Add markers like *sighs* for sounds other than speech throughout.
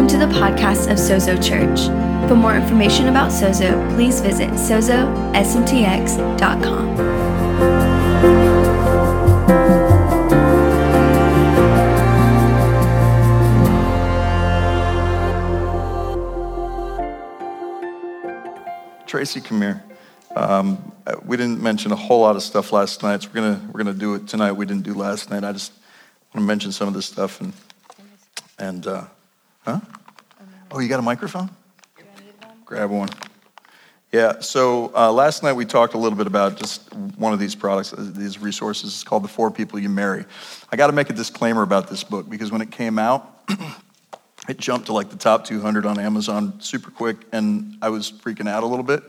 Welcome to the podcast of Sozo Church. For more information about Sozo, please visit sozosmtx.com. Tracy, come here. Um, we didn't mention a whole lot of stuff last night, so we're gonna we're gonna do it tonight. We didn't do last night. I just want to mention some of this stuff and and uh, huh? Oh, you got a microphone? Grab one. Yeah. So uh, last night we talked a little bit about just one of these products, uh, these resources. It's called "The Four People You Marry." I got to make a disclaimer about this book because when it came out. *clears throat* it jumped to like the top 200 on Amazon super quick, and I was freaking out a little bit.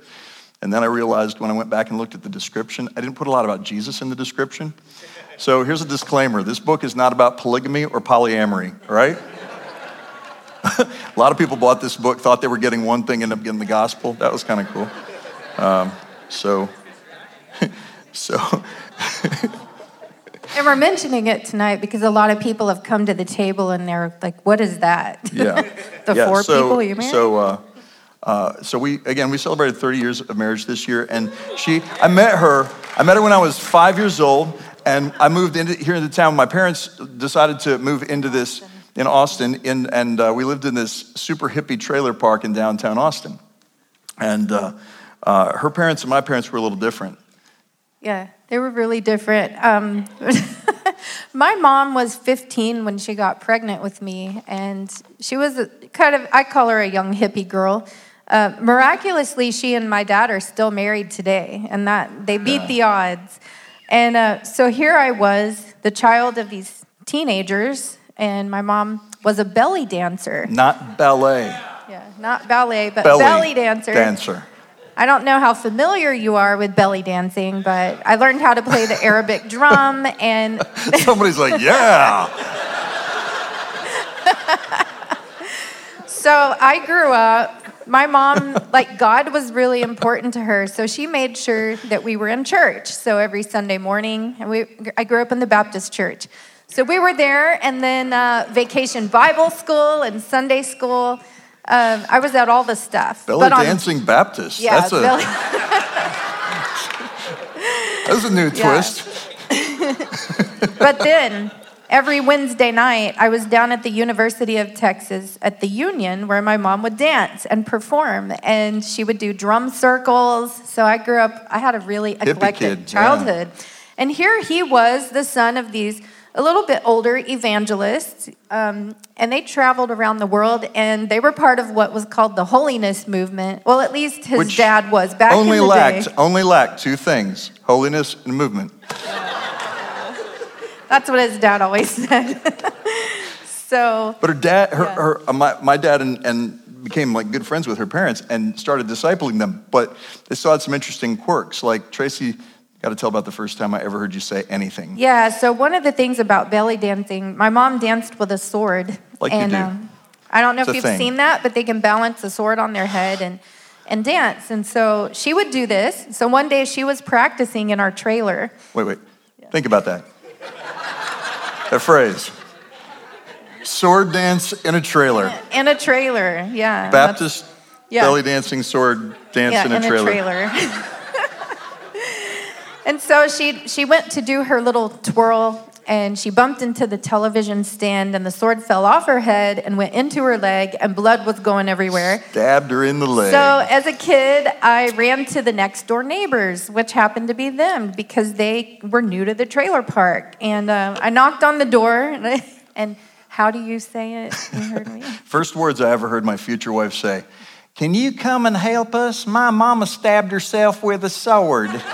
And then I realized when I went back and looked at the description, I didn't put a lot about Jesus in the description. So here's a disclaimer this book is not about polygamy or polyamory, right? *laughs* a lot of people bought this book, thought they were getting one thing, ended up getting the gospel. That was kind of cool. Um, so, *laughs* so. *laughs* And we're mentioning it tonight because a lot of people have come to the table and they're like, "What is that?" Yeah, the yeah, four so, people you married. So, uh, uh, so we again we celebrated 30 years of marriage this year, and she I met her I met her when I was five years old, and I moved into here into town. My parents decided to move into this in Austin, in, and uh, we lived in this super hippie trailer park in downtown Austin. And uh, uh, her parents and my parents were a little different. yeah, they were really different. Um, *laughs* my mom was 15 when she got pregnant with me, and she was a, kind of I call her a young hippie girl. Uh, miraculously, she and my dad are still married today, and that they beat Yeah. the odds. And uh, so here I was, the child of these teenagers, and my mom was a belly dancer. Not ballet, Yeah, not ballet, but belly, belly dancer. Dancer. I don't know how familiar you are with belly dancing, but I learned how to play the Arabic *laughs* drum and *laughs* Somebody's like, yeah. so I grew up my mom like God was really important to her, so she made sure that we were in church. So every Sunday morning, and we I grew up in the Baptist church. So we were there and then uh, vacation Bible school and Sunday school. Um, I was at all the stuff. Belly But on- dancing Baptist. Yeah, that's a belly- *laughs* that's a new Yeah. twist. *laughs* but then every Wednesday night, I was down at the University of Texas at the Union where my mom would dance and perform, and she would do drum circles. So I grew up, I had a really eclectic kid, yeah. childhood. And here he was, the son of these a little bit older evangelists, um, and they traveled around the world, and they were part of what was called the holiness movement. Well, at least his Which dad was back only in the lacked day. only lacked two things: holiness and movement. That's what his dad always *laughs* said. so But her dad, her, Yeah. her uh, my, my dad, and, and became like good friends with her parents and started discipling them. But they still had some interesting quirks. Like Tracy, got to tell about the first time I ever heard you say anything. Yeah, so one of the things about belly dancing, my mom danced with a sword. Like you and do. Um, I don't know It's if you've thing. seen that, but they can balance a sword on their head and, and dance. And so she would do this. So one day she was practicing in our trailer. Wait, wait. Think about that. that phrase. Sword dance in a trailer. In a trailer, yeah. Baptist yeah. belly dancing sword dance yeah, in a trailer. *laughs* and so she she went to do her little twirl and she bumped into the television stand and the sword fell off her head and went into her leg and blood was going everywhere. Stabbed her in the leg. So as a kid, I ran to the next door neighbors, which happened to be them because they were new to the trailer park. And uh, I knocked on the door and, *laughs* I, and how do you say it? You heard me. *laughs* First words I ever heard my future wife say Can you come and help us? My mama stabbed herself with a sword. *laughs*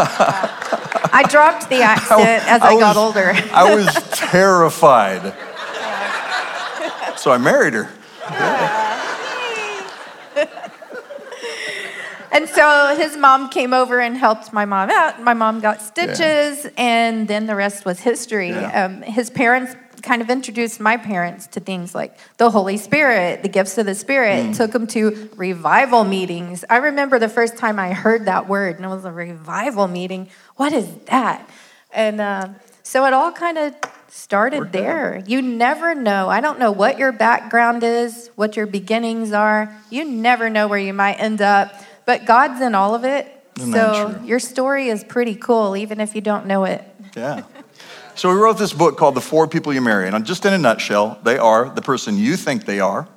*laughs* I dropped the accent as I, got was- older. I was terrified. So I married her. *laughs* And so his mom came over and helped my mom out. My mom got stitches, and then the rest was history. Yeah. Um, his parents kind of introduced my parents to things like the Holy Spirit, the gifts of the Spirit, Hmm. took them to revival meetings. I remember the first time I heard that word, and it was a revival meeting. What is that? And uh, so it all kind of started Worked out. there. You never know. I don't know what your background is, what your beginnings are. You never know where you might end up, but God's in all of it. Isn't so your story is pretty cool, even if you don't know it. Yeah. So we wrote this book called The Four People You Marry. And just in a nutshell, they are the person you think they are,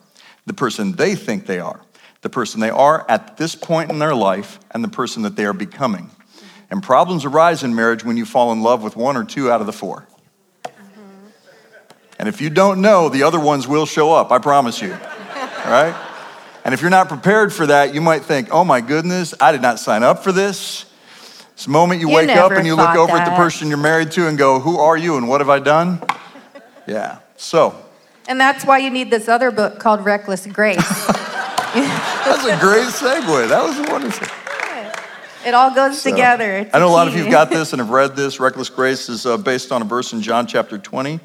the person they think they are, the person they are at this point in their life, and the person that they are becoming. And problems arise in marriage when you fall in love with one or two out of the four. And if you don't know, the other ones will show up, I promise you. All right? And if you're not prepared for that, you might think, oh my goodness, I did not sign up for this. It's the moment you, You wake up and you look over at the person you're married to and go, who are you and what have I done? Yeah. So, And that's why you need this other book called Reckless Grace. *laughs* *laughs* that's a great segue. That was wonderful. it all goes So, together. It's I know a lot of you have got this *laughs* and have read this. Reckless Grace is uh, based on a verse in John chapter 20.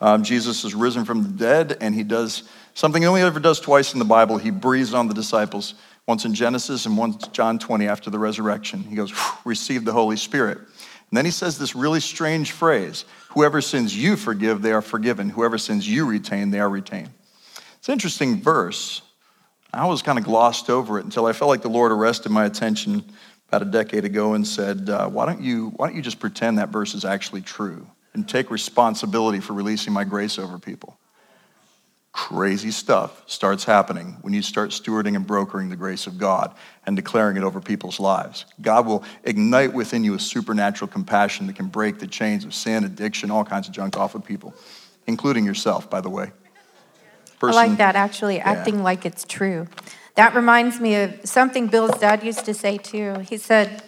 Um, Jesus is risen from the dead, and he does something he only ever does twice in the Bible. He breathes on the disciples, once in Genesis and once John 20 after the resurrection. He goes, receive the Holy Spirit. And then he says this really strange phrase Whoever sins you forgive, they are forgiven. Whoever sins you retain, they are retained. It's an interesting verse. I was kind of glossed over it until I felt like the Lord arrested my attention about a decade ago and said, uh, why, don't you, why don't you just pretend that verse is actually true and take responsibility for releasing my grace over people? Crazy stuff starts happening when you start stewarding and brokering the grace of God and declaring it over people's lives. God will ignite within you a supernatural compassion that can break the chains of sin, addiction, all kinds of junk off of people, including yourself, by the way. I like that, actually, acting like it's true. That reminds me of something Bill's dad used to say too. He said,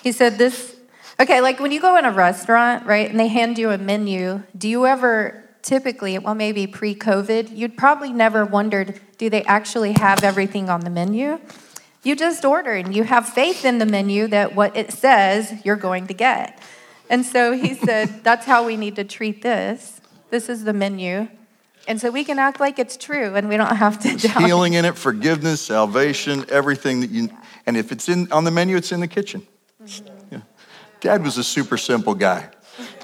he said this, okay, like when you go in a restaurant, right, and they hand you a menu, do you ever typically, well, maybe pre COVID, you'd probably never wondered, do they actually have everything on the menu? You just order and you have faith in the menu that what it says you're going to get. And so he *laughs* said, that's how we need to treat this. This is the menu. And so we can act like it's true and we don't have to doubt. healing in it, forgiveness, salvation, everything that you. And if it's in on the menu, it's in the kitchen. Mm-hmm. Yeah. Dad was a super simple guy.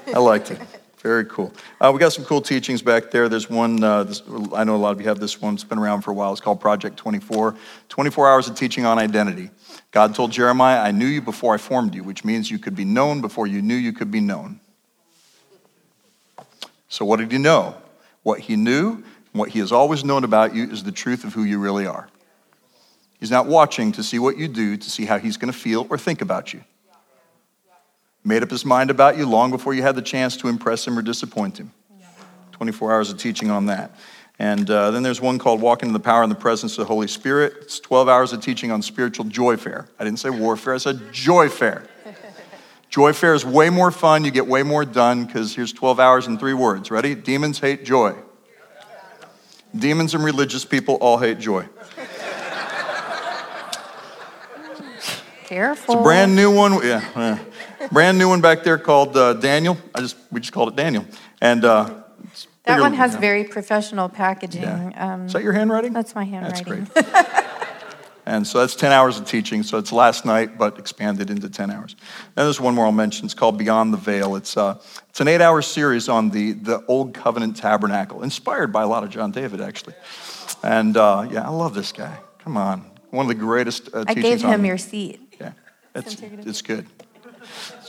I liked it. Very cool. Uh, we got some cool teachings back there. There's one. Uh, this, I know a lot of you have this one. It's been around for a while. It's called Project 24. 24 hours of teaching on identity. God told Jeremiah, "I knew you before I formed you," which means you could be known before you knew you could be known. So, what did he know? What he knew, what he has always known about you, is the truth of who you really are. He's not watching to see what you do, to see how he's going to feel or think about you. Made up his mind about you long before you had the chance to impress him or disappoint him. 24 hours of teaching on that. And uh, then there's one called Walking in the Power and the Presence of the Holy Spirit. It's 12 hours of teaching on spiritual joy fair. I didn't say warfare, I said joy fair. Joy fair is way more fun. You get way more done because here's 12 hours in three words. Ready? Demons hate joy. Demons and religious people all hate joy. Careful. It's a brand new one. Yeah, yeah. brand new one back there called uh, Daniel. I just we just called it Daniel. And uh, That bigger- one has very professional packaging. Yeah. Um, Is that your handwriting? that's my handwriting. That's great. *laughs* and so that's 10 hours of teaching. So it's last night, but expanded into 10 hours. Then there's one more I'll mention. It's called Beyond the Veil. It's, uh, it's an eight hour series on the, the Old Covenant Tabernacle, inspired by a lot of John David, actually. And uh, yeah, I love this guy. Come on. One of the greatest uh, I gave him your seat. It's, it's good.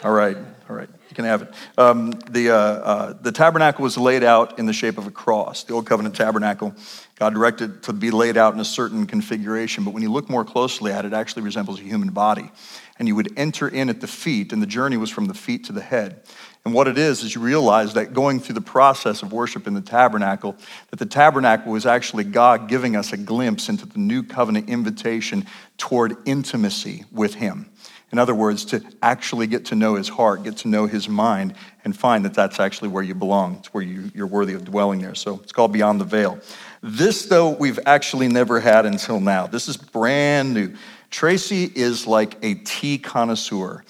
All right, all right, you can have it. Um, the, uh, uh, the tabernacle was laid out in the shape of a cross. The Old Covenant tabernacle, God directed it to be laid out in a certain configuration, but when you look more closely at it, it actually resembles a human body. And you would enter in at the feet, and the journey was from the feet to the head. And what it is, is you realize that going through the process of worship in the tabernacle, that the tabernacle was actually God giving us a glimpse into the new covenant invitation toward intimacy with Him. In other words, to actually get to know his heart, get to know his mind, and find that that's actually where you belong. It's where you, you're worthy of dwelling there. So it's called Beyond the Veil. This, though, we've actually never had until now. This is brand new. Tracy is like a tea connoisseur.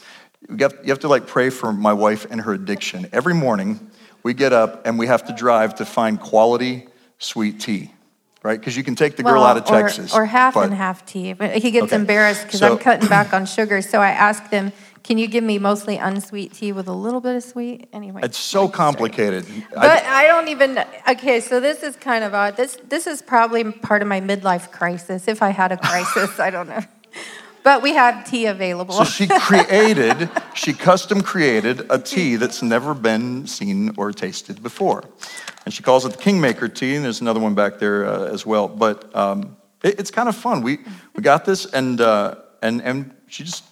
You have, you have to like pray for my wife and her addiction. Every morning, we get up and we have to drive to find quality sweet tea, right? Because you can take the girl out of or- Texas. Or, half but- and half tea. But he gets Okay. embarrassed because So- I'm cutting back on sugar. So I ask them, can you give me mostly unsweet tea with a little bit of sweet? Anyway. It's so complicated. But I, I don't even. Okay, so this is kind of odd. This this is probably part of my midlife crisis. If I had a crisis, *laughs* I don't know. But we have tea available. So she *laughs* created, she *laughs* custom created a tea that's never been seen or tasted before. And she calls it the Kingmaker tea, and there's another one back there uh, as well. But um, it, it's kind of fun. We, we got this, and, uh, and, and she just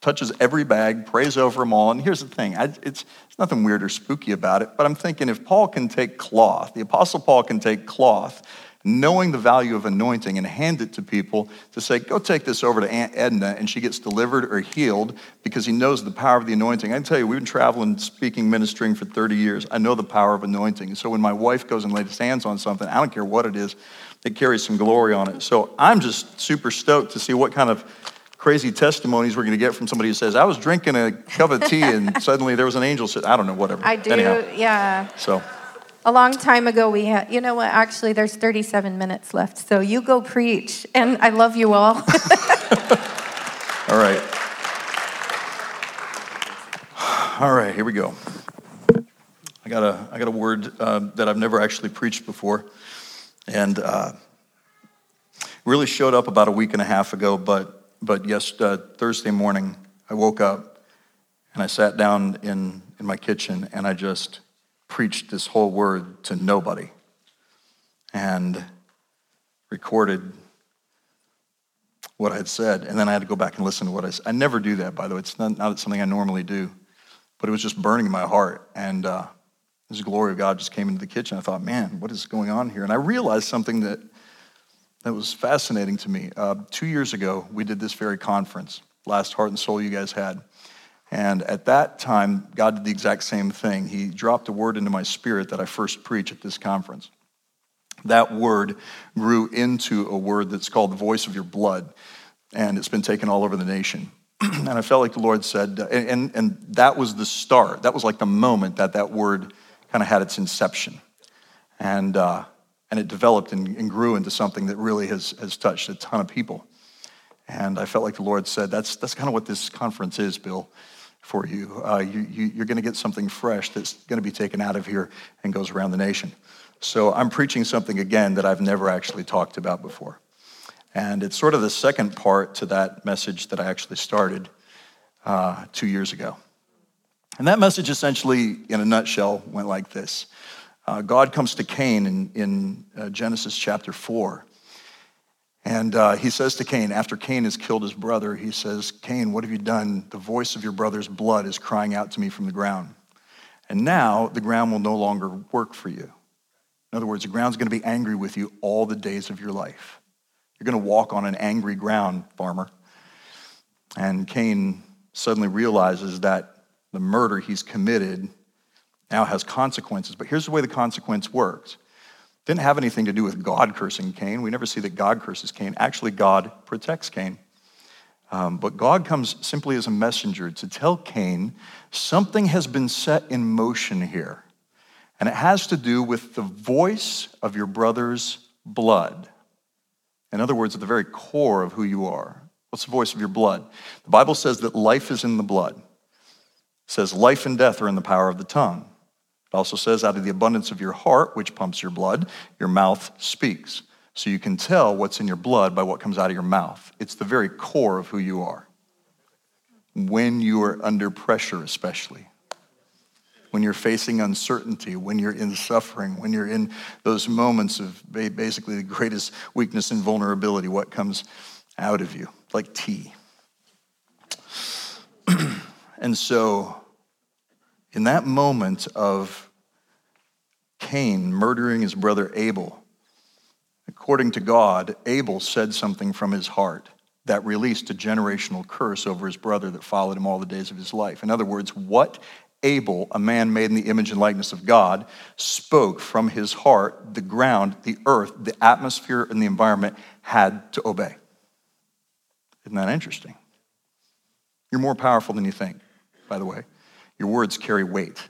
touches every bag, prays over them all. And here's the thing I, it's, it's nothing weird or spooky about it, but I'm thinking if Paul can take cloth, the Apostle Paul can take cloth knowing the value of anointing and hand it to people to say, go take this over to Aunt Edna and she gets delivered or healed because he knows the power of the anointing. I can tell you, we've been traveling, speaking, ministering for 30 years. I know the power of anointing. So when my wife goes and lays hands on something, I don't care what it is, it carries some glory on it. So I'm just super stoked to see what kind of crazy testimonies we're going to get from somebody who says, I was drinking a cup of tea and *laughs* suddenly there was an angel. Said, I don't know, whatever. I do, Anyhow, yeah. so. A long time ago, we had, you know what, actually, there's 37 minutes left. So you go preach. And I love you all. *laughs* All right. All right, here we go. I got a, I got a word uh, that I've never actually preached before. And uh, really showed up about a week and a half ago, but, but yes, uh, Thursday morning, I woke up and I sat down in, in my kitchen and I just preached this whole word to nobody and recorded what I had said. And then I had to go back and listen to what I said. I never do that, by the way. It's not, not something I normally do, but it was just burning in my heart. And uh, this glory of God just came into the kitchen. I thought, man, what is going on here? And I realized something that, that was fascinating to me. Uh, two years ago, we did this very conference, last Heart and Soul you guys had. And at that time, God did the exact same thing. He dropped a word into my spirit that I first preached at this conference. That word grew into a word that's called the voice of your blood, and it's been taken all over the nation. *clears throat* and I felt like the Lord said, and, and, and that was the start. That was like the moment that that word kind of had its inception. And, uh, and it developed and, and grew into something that really has, has touched a ton of people. And I felt like the Lord said, that's, that's kind of what this conference is, Bill for you. Uh, you, you are going to get something fresh that's going to be taken out of here and goes around the nation. So I'm preaching something again that I've never actually talked about before. And it's sort of the second part to that message that I actually started uh, two years ago. And that message essentially, in a nutshell, went like this uh, God comes to Cain in, in uh, Genesis chapter 4. And uh, he says to Cain, after Cain has killed his brother, he says, Cain, what have you done? The voice of your brother's blood is crying out to me from the ground. And now the ground will no longer work for you. In other words, the ground's going to be angry with you all the days of your life. You're going to walk on an angry ground, farmer. And Cain suddenly realizes that the murder he's committed now has consequences. But here's the way the consequence works didn't have anything to do with God cursing Cain. We never see that God curses Cain. Actually, God protects Cain. Um, but God comes simply as a messenger to tell Cain something has been set in motion here. And it has to do with the voice of your brother's blood. In other words, at the very core of who you are. What's the voice of your blood? The Bible says that life is in the blood. It says life and death are in the power of the tongue. It also says, out of the abundance of your heart, which pumps your blood, your mouth speaks. So you can tell what's in your blood by what comes out of your mouth. It's the very core of who you are. When you are under pressure, especially. When you're facing uncertainty, when you're in suffering, when you're in those moments of basically the greatest weakness and vulnerability, what comes out of you, like tea. *clears throat* and so in that moment of Cain murdering his brother Abel, according to God, Abel said something from his heart that released a generational curse over his brother that followed him all the days of his life. In other words, what Abel, a man made in the image and likeness of God, spoke from his heart, the ground, the earth, the atmosphere, and the environment had to obey. Isn't that interesting? You're more powerful than you think, by the way. Your words carry weight.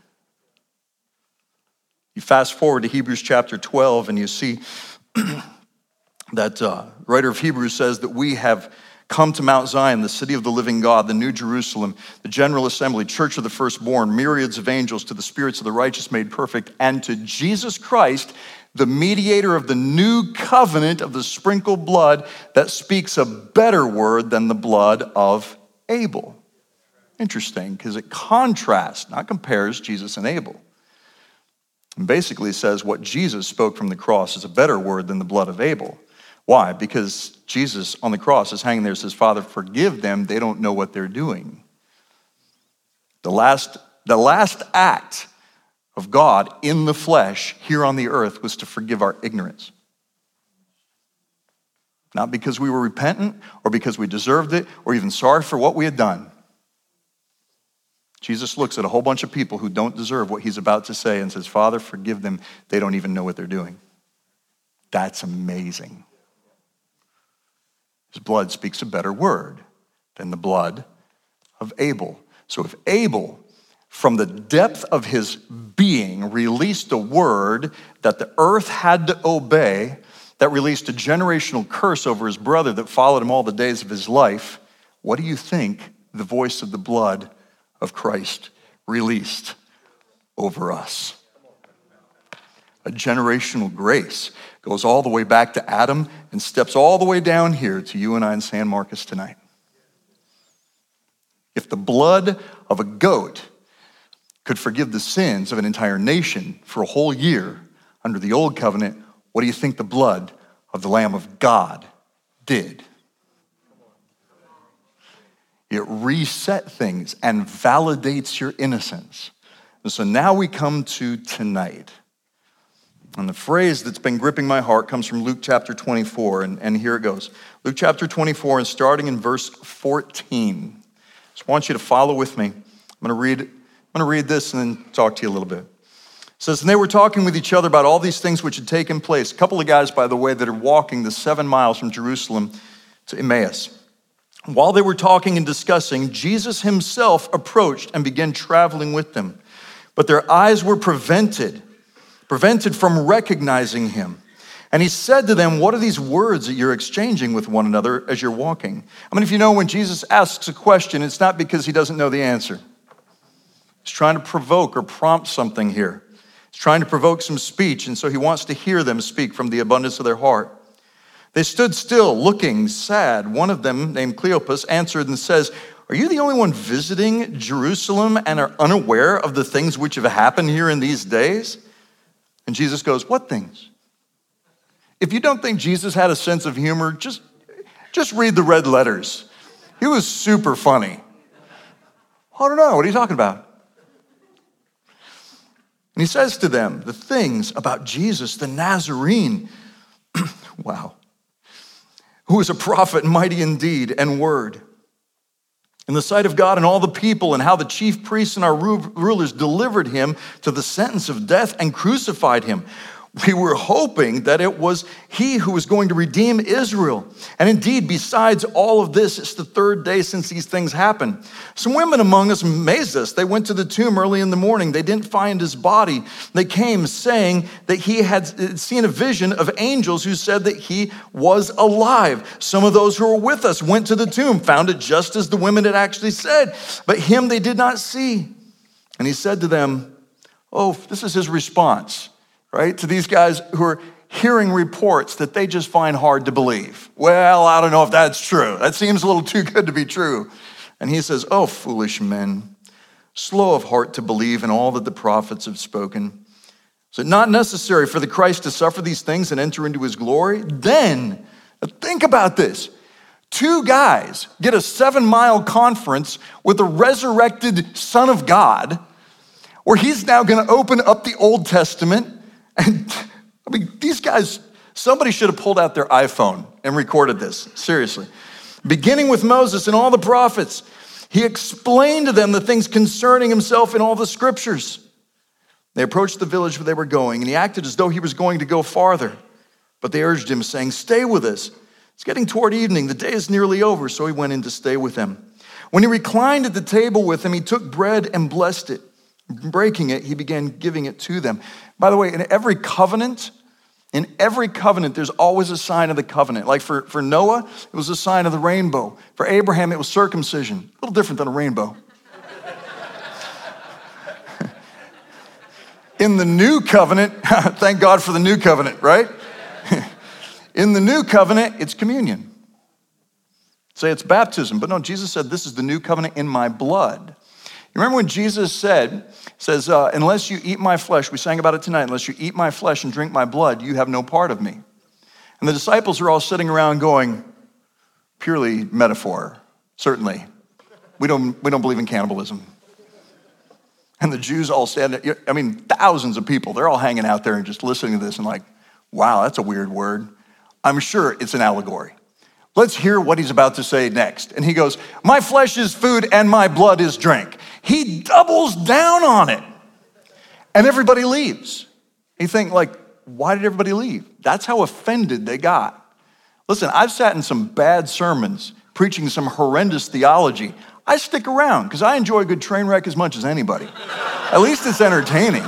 You fast forward to Hebrews chapter 12, and you see *clears throat* that uh, writer of Hebrews says that we have Come to Mount Zion, the city of the living God, the new Jerusalem, the general assembly, church of the firstborn, myriads of angels, to the spirits of the righteous made perfect, and to Jesus Christ, the mediator of the new covenant of the sprinkled blood that speaks a better word than the blood of Abel. Interesting, because it contrasts, not compares Jesus and Abel. And basically says what Jesus spoke from the cross is a better word than the blood of Abel. Why? Because Jesus on the cross is hanging there, and says, Father, forgive them. They don't know what they're doing. The last, the last act of God in the flesh here on the earth was to forgive our ignorance. Not because we were repentant or because we deserved it or even sorry for what we had done. Jesus looks at a whole bunch of people who don't deserve what he's about to say and says, Father, forgive them. They don't even know what they're doing. That's amazing. His blood speaks a better word than the blood of Abel. So if Abel, from the depth of his being, released a word that the earth had to obey, that released a generational curse over his brother that followed him all the days of his life, what do you think the voice of the blood of Christ released over us? A generational grace goes all the way back to Adam and steps all the way down here to you and I in San Marcos tonight. If the blood of a goat could forgive the sins of an entire nation for a whole year under the old covenant, what do you think the blood of the Lamb of God did? It reset things and validates your innocence. And so now we come to tonight. And the phrase that's been gripping my heart comes from Luke chapter 24, and, and here it goes. Luke chapter 24, and starting in verse 14. Just want you to follow with me. I'm going to read, I'm going to read this and then talk to you a little bit. It says, And they were talking with each other about all these things which had taken place. A couple of guys, by the way, that are walking the seven miles from Jerusalem to Emmaus. While they were talking and discussing, Jesus himself approached and began traveling with them. But their eyes were prevented prevented from recognizing him. And he said to them, What are these words that you're exchanging with one another as you're walking? I mean, if you know when Jesus asks a question, it's not because he doesn't know the answer. He's trying to provoke or prompt something here. He's trying to provoke some speech, and so he wants to hear them speak from the abundance of their heart. They stood still, looking sad. One of them, named Cleopas, answered and says, Are you the only one visiting Jerusalem and are unaware of the things which have happened here in these days? And Jesus goes, What things? If you don't think Jesus had a sense of humor, just, just read the red letters. He was super funny. I don't know. What are you talking about? And he says to them the things about Jesus, the Nazarene. *clears throat* wow. Who is a prophet, mighty in deed and word. In the sight of God and all the people, and how the chief priests and our rulers delivered him to the sentence of death and crucified him we were hoping that it was he who was going to redeem Israel. And indeed, besides all of this, it's the third day since these things happened. Some women among us amazed us. They went to the tomb early in the morning. They didn't find his body. They came saying that he had seen a vision of angels who said that he was alive. Some of those who were with us went to the tomb, found it just as the women had actually said, but him they did not see. And he said to them, Oh, this is his response right? To these guys who are hearing reports that they just find hard to believe. Well, I don't know if that's true. That seems a little *laughs* too good to be true. And he says, Oh, foolish men, slow of heart to believe in all that the prophets have spoken. Is it not necessary for the Christ to suffer these things and enter into his glory? Then, think about this. Two guys get a seven mile conference with the resurrected Son of God, where he's now going to open up the Old Testament and I mean, these guys, somebody should have pulled out their iPhone and recorded this, seriously. Beginning with Moses and all the prophets, he explained to them the things concerning himself in all the scriptures. They approached the village where they were going, and he acted as though he was going to go farther. But they urged him, saying, Stay with us. It's getting toward evening. The day is nearly over. So he went in to stay with them. When he reclined at the table with them, he took bread and blessed it. Breaking it, he began giving it to them. By the way, in every covenant, In every covenant, there's always a sign of the covenant. Like for, for Noah, it was a sign of the rainbow. For Abraham, it was circumcision. A little different than a rainbow. *laughs* In the new covenant, *laughs* thank God for the new covenant, right? *laughs* In the new covenant, it's communion. Say it's baptism, but no, Jesus said, This is the new covenant in my blood. Remember when Jesus said, says, uh, Unless you eat my flesh, we sang about it tonight, unless you eat my flesh and drink my blood, you have no part of me. And the disciples are all sitting around going, Purely metaphor, certainly. We don't, we don't believe in cannibalism. And the Jews all stand, I mean, thousands of people, they're all hanging out there and just listening to this and like, wow, that's a weird word. I'm sure it's an allegory. Let's hear what he's about to say next. And he goes, My flesh is food and my blood is drink. He doubles down on it. And everybody leaves. You think, like, why did everybody leave? That's how offended they got. Listen, I've sat in some bad sermons preaching some horrendous theology. I stick around because I enjoy a good train wreck as much as anybody. At least it's entertaining,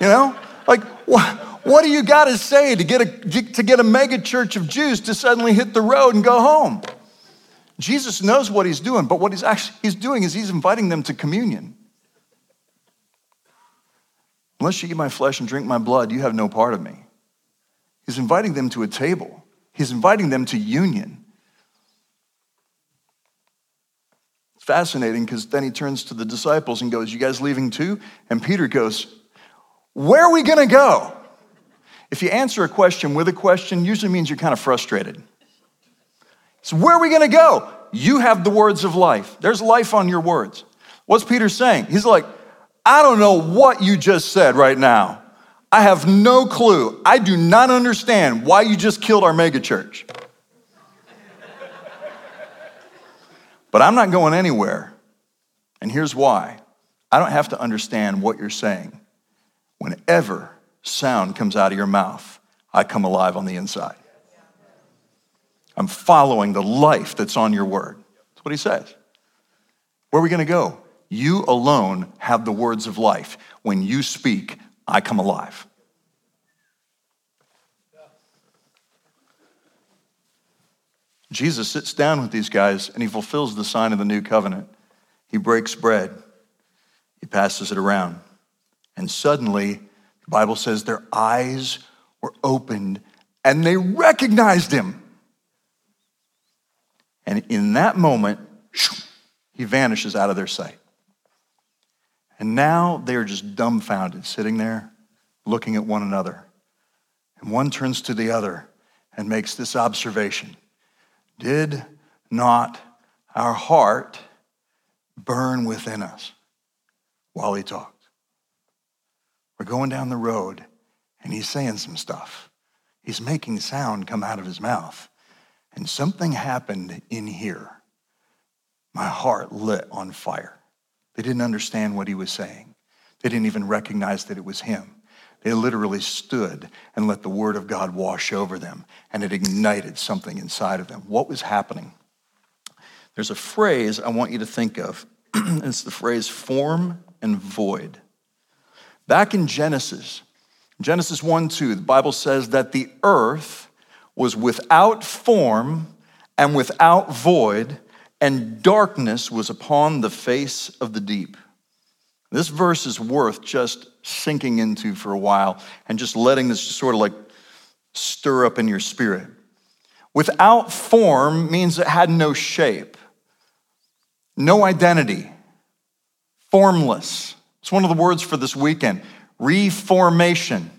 you know? Like, what, what do you got to say to get, a, to get a mega church of Jews to suddenly hit the road and go home? Jesus knows what he's doing, but what he's actually he's doing is he's inviting them to communion. Unless you eat my flesh and drink my blood, you have no part of me. He's inviting them to a table. He's inviting them to union. It's fascinating because then he turns to the disciples and goes, You guys leaving too? And Peter goes, Where are we going to go? If you answer a question with a question, usually means you're kind of frustrated. So, where are we going to go? You have the words of life. There's life on your words. What's Peter saying? He's like, I don't know what you just said right now. I have no clue. I do not understand why you just killed our megachurch. But I'm not going anywhere. And here's why I don't have to understand what you're saying. Whenever sound comes out of your mouth, I come alive on the inside. I'm following the life that's on your word. That's what he says. Where are we going to go? You alone have the words of life. When you speak, I come alive. Jesus sits down with these guys and he fulfills the sign of the new covenant. He breaks bread, he passes it around. And suddenly, the Bible says their eyes were opened and they recognized him. And in that moment, he vanishes out of their sight. And now they are just dumbfounded, sitting there looking at one another. And one turns to the other and makes this observation did not our heart burn within us while he talked? We're going down the road and he's saying some stuff. He's making sound come out of his mouth. And something happened in here. My heart lit on fire. They didn't understand what he was saying. They didn't even recognize that it was him. They literally stood and let the word of God wash over them, and it ignited something inside of them. What was happening? There's a phrase I want you to think of. *clears throat* it's the phrase form and void. Back in Genesis, Genesis 1 2, the Bible says that the earth was without form and without void, and darkness was upon the face of the deep. This verse is worth just sinking into for a while and just letting this sort of like stir up in your spirit. Without form means it had no shape, no identity, formless. It's one of the words for this weekend reformation.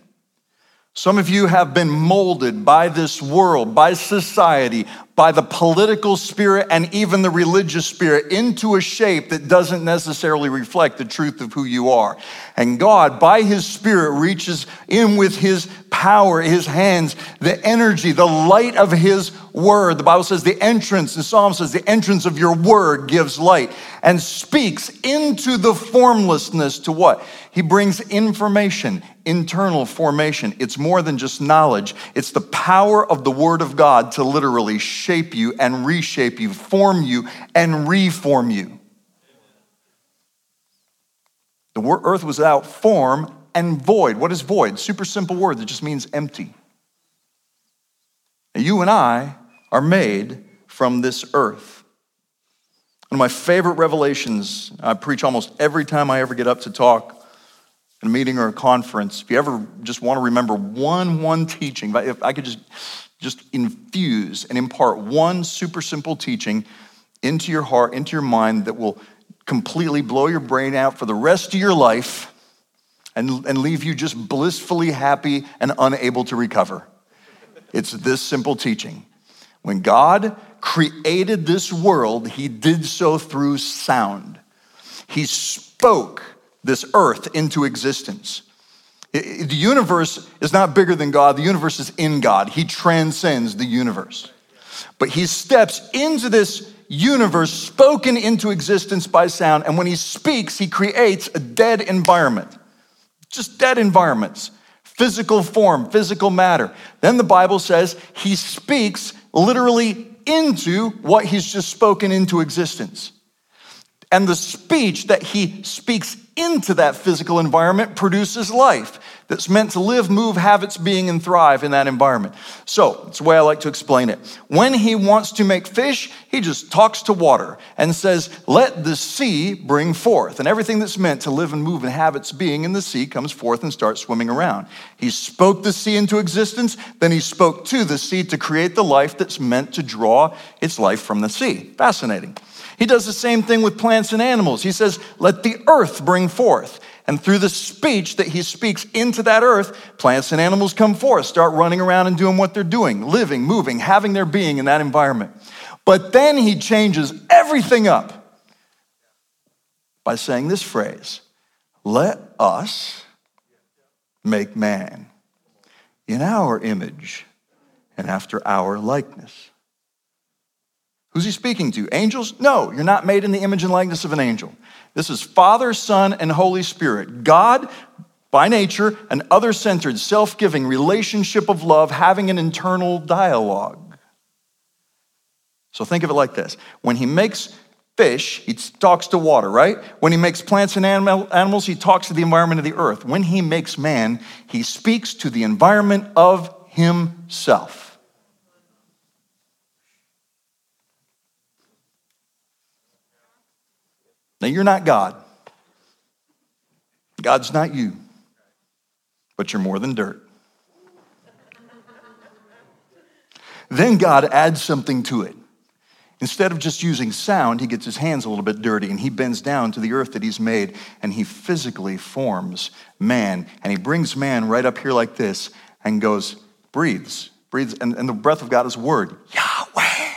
Some of you have been molded by this world, by society, by the political spirit, and even the religious spirit into a shape that doesn't necessarily reflect the truth of who you are. And God, by His Spirit, reaches in with His power, His hands, the energy, the light of His word. The Bible says the entrance, the Psalm says the entrance of your word gives light and speaks into the formlessness to what? He brings information, internal formation. It's more than just knowledge, it's the power of the word of God to literally shape you and reshape you, form you and reform you. The earth was without form and void. What is void? Super simple word that just means empty. Now, You and I are made from this earth. One of my favorite revelations, I preach almost every time I ever get up to talk a meeting or a conference. If you ever just want to remember one one teaching, if I could just just infuse and impart one super simple teaching into your heart, into your mind that will completely blow your brain out for the rest of your life and, and leave you just blissfully happy and unable to recover. It's this simple teaching. When God created this world, he did so through sound. He spoke this earth into existence. The universe is not bigger than God, the universe is in God. He transcends the universe. But he steps into this universe spoken into existence by sound, and when he speaks, he creates a dead environment. Just dead environments, physical form, physical matter. Then the Bible says he speaks literally into what he's just spoken into existence. And the speech that he speaks into that physical environment produces life that's meant to live, move, have its being, and thrive in that environment. So, it's the way I like to explain it. When he wants to make fish, he just talks to water and says, Let the sea bring forth. And everything that's meant to live and move and have its being in the sea comes forth and starts swimming around. He spoke the sea into existence, then he spoke to the sea to create the life that's meant to draw its life from the sea. Fascinating. He does the same thing with plants and animals. He says, Let the earth bring forth. And through the speech that he speaks into that earth, plants and animals come forth, start running around and doing what they're doing, living, moving, having their being in that environment. But then he changes everything up by saying this phrase Let us make man in our image and after our likeness. Who's he speaking to? Angels? No, you're not made in the image and likeness of an angel. This is Father, Son, and Holy Spirit. God, by nature, an other centered, self giving relationship of love, having an internal dialogue. So think of it like this when he makes fish, he talks to water, right? When he makes plants and animals, he talks to the environment of the earth. When he makes man, he speaks to the environment of himself. Now, you're not God. God's not you, but you're more than dirt. then God adds something to it. Instead of just using sound, he gets his hands a little bit dirty and he bends down to the earth that he's made and he physically forms man. And he brings man right up here like this and goes, breathes, breathes. And, and the breath of God is word, Yahweh.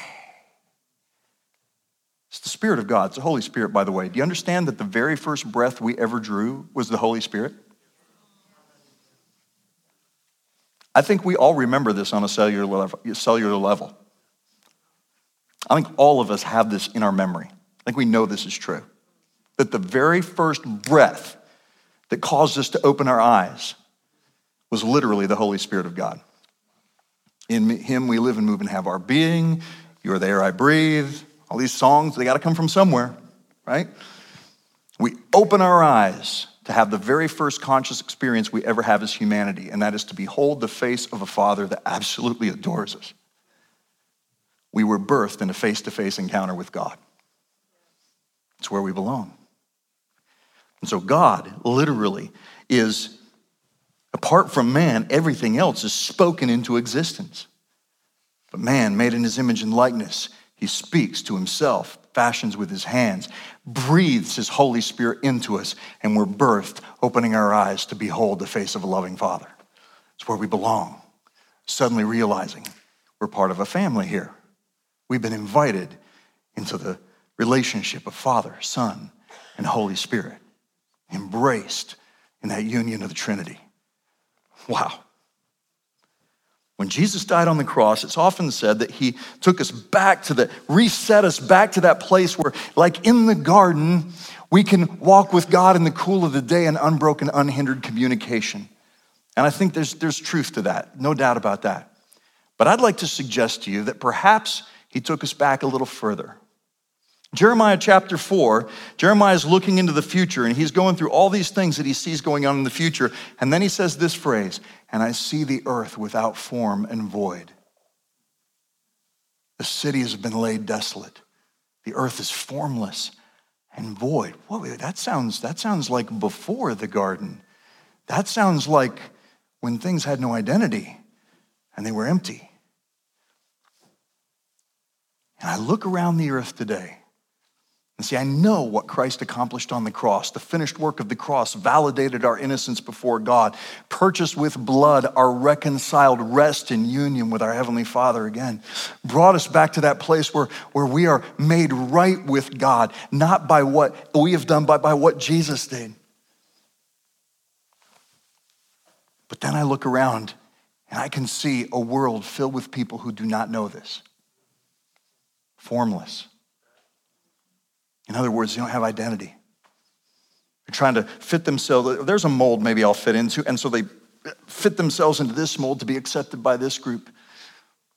The Spirit of God. It's the Holy Spirit, by the way. Do you understand that the very first breath we ever drew was the Holy Spirit? I think we all remember this on a cellular level. Cellular level. I think all of us have this in our memory. I think we know this is true. That the very first breath that caused us to open our eyes was literally the Holy Spirit of God. In Him we live and move and have our being. You are there, I breathe. All these songs, they got to come from somewhere, right? We open our eyes to have the very first conscious experience we ever have as humanity, and that is to behold the face of a father that absolutely adores us. We were birthed in a face to face encounter with God. It's where we belong. And so, God literally is, apart from man, everything else is spoken into existence. But man, made in his image and likeness, he speaks to himself, fashions with his hands, breathes his Holy Spirit into us, and we're birthed, opening our eyes to behold the face of a loving Father. It's where we belong. Suddenly realizing we're part of a family here. We've been invited into the relationship of Father, Son, and Holy Spirit, embraced in that union of the Trinity. Wow. When Jesus died on the cross, it's often said that he took us back to the, reset us back to that place where, like in the garden, we can walk with God in the cool of the day in unbroken, unhindered communication. And I think there's, there's truth to that, no doubt about that. But I'd like to suggest to you that perhaps he took us back a little further. Jeremiah chapter 4, Jeremiah is looking into the future and he's going through all these things that he sees going on in the future. And then he says this phrase, and I see the earth without form and void. The city has been laid desolate. The earth is formless and void. Whoa, that sounds, that sounds like before the garden. That sounds like when things had no identity and they were empty. And I look around the earth today and see, I know what Christ accomplished on the cross. The finished work of the cross validated our innocence before God, purchased with blood our reconciled rest in union with our Heavenly Father again, brought us back to that place where, where we are made right with God, not by what we have done, but by what Jesus did. But then I look around and I can see a world filled with people who do not know this formless in other words, they don't have identity. They're trying to fit themselves. There's a mold maybe I'll fit into, and so they fit themselves into this mold to be accepted by this group.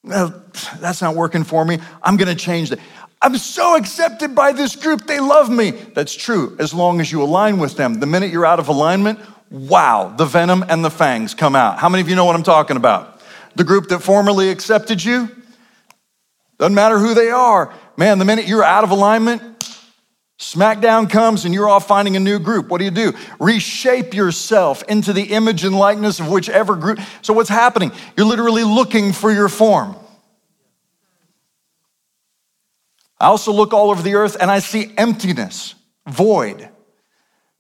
Well, that's not working for me. I'm going to change that. I'm so accepted by this group. They love me. That's true, as long as you align with them. The minute you're out of alignment, wow, the venom and the fangs come out. How many of you know what I'm talking about? The group that formerly accepted you, doesn't matter who they are. Man, the minute you're out of alignment, Smackdown comes and you're off finding a new group. What do you do? Reshape yourself into the image and likeness of whichever group. So, what's happening? You're literally looking for your form. I also look all over the earth and I see emptiness, void.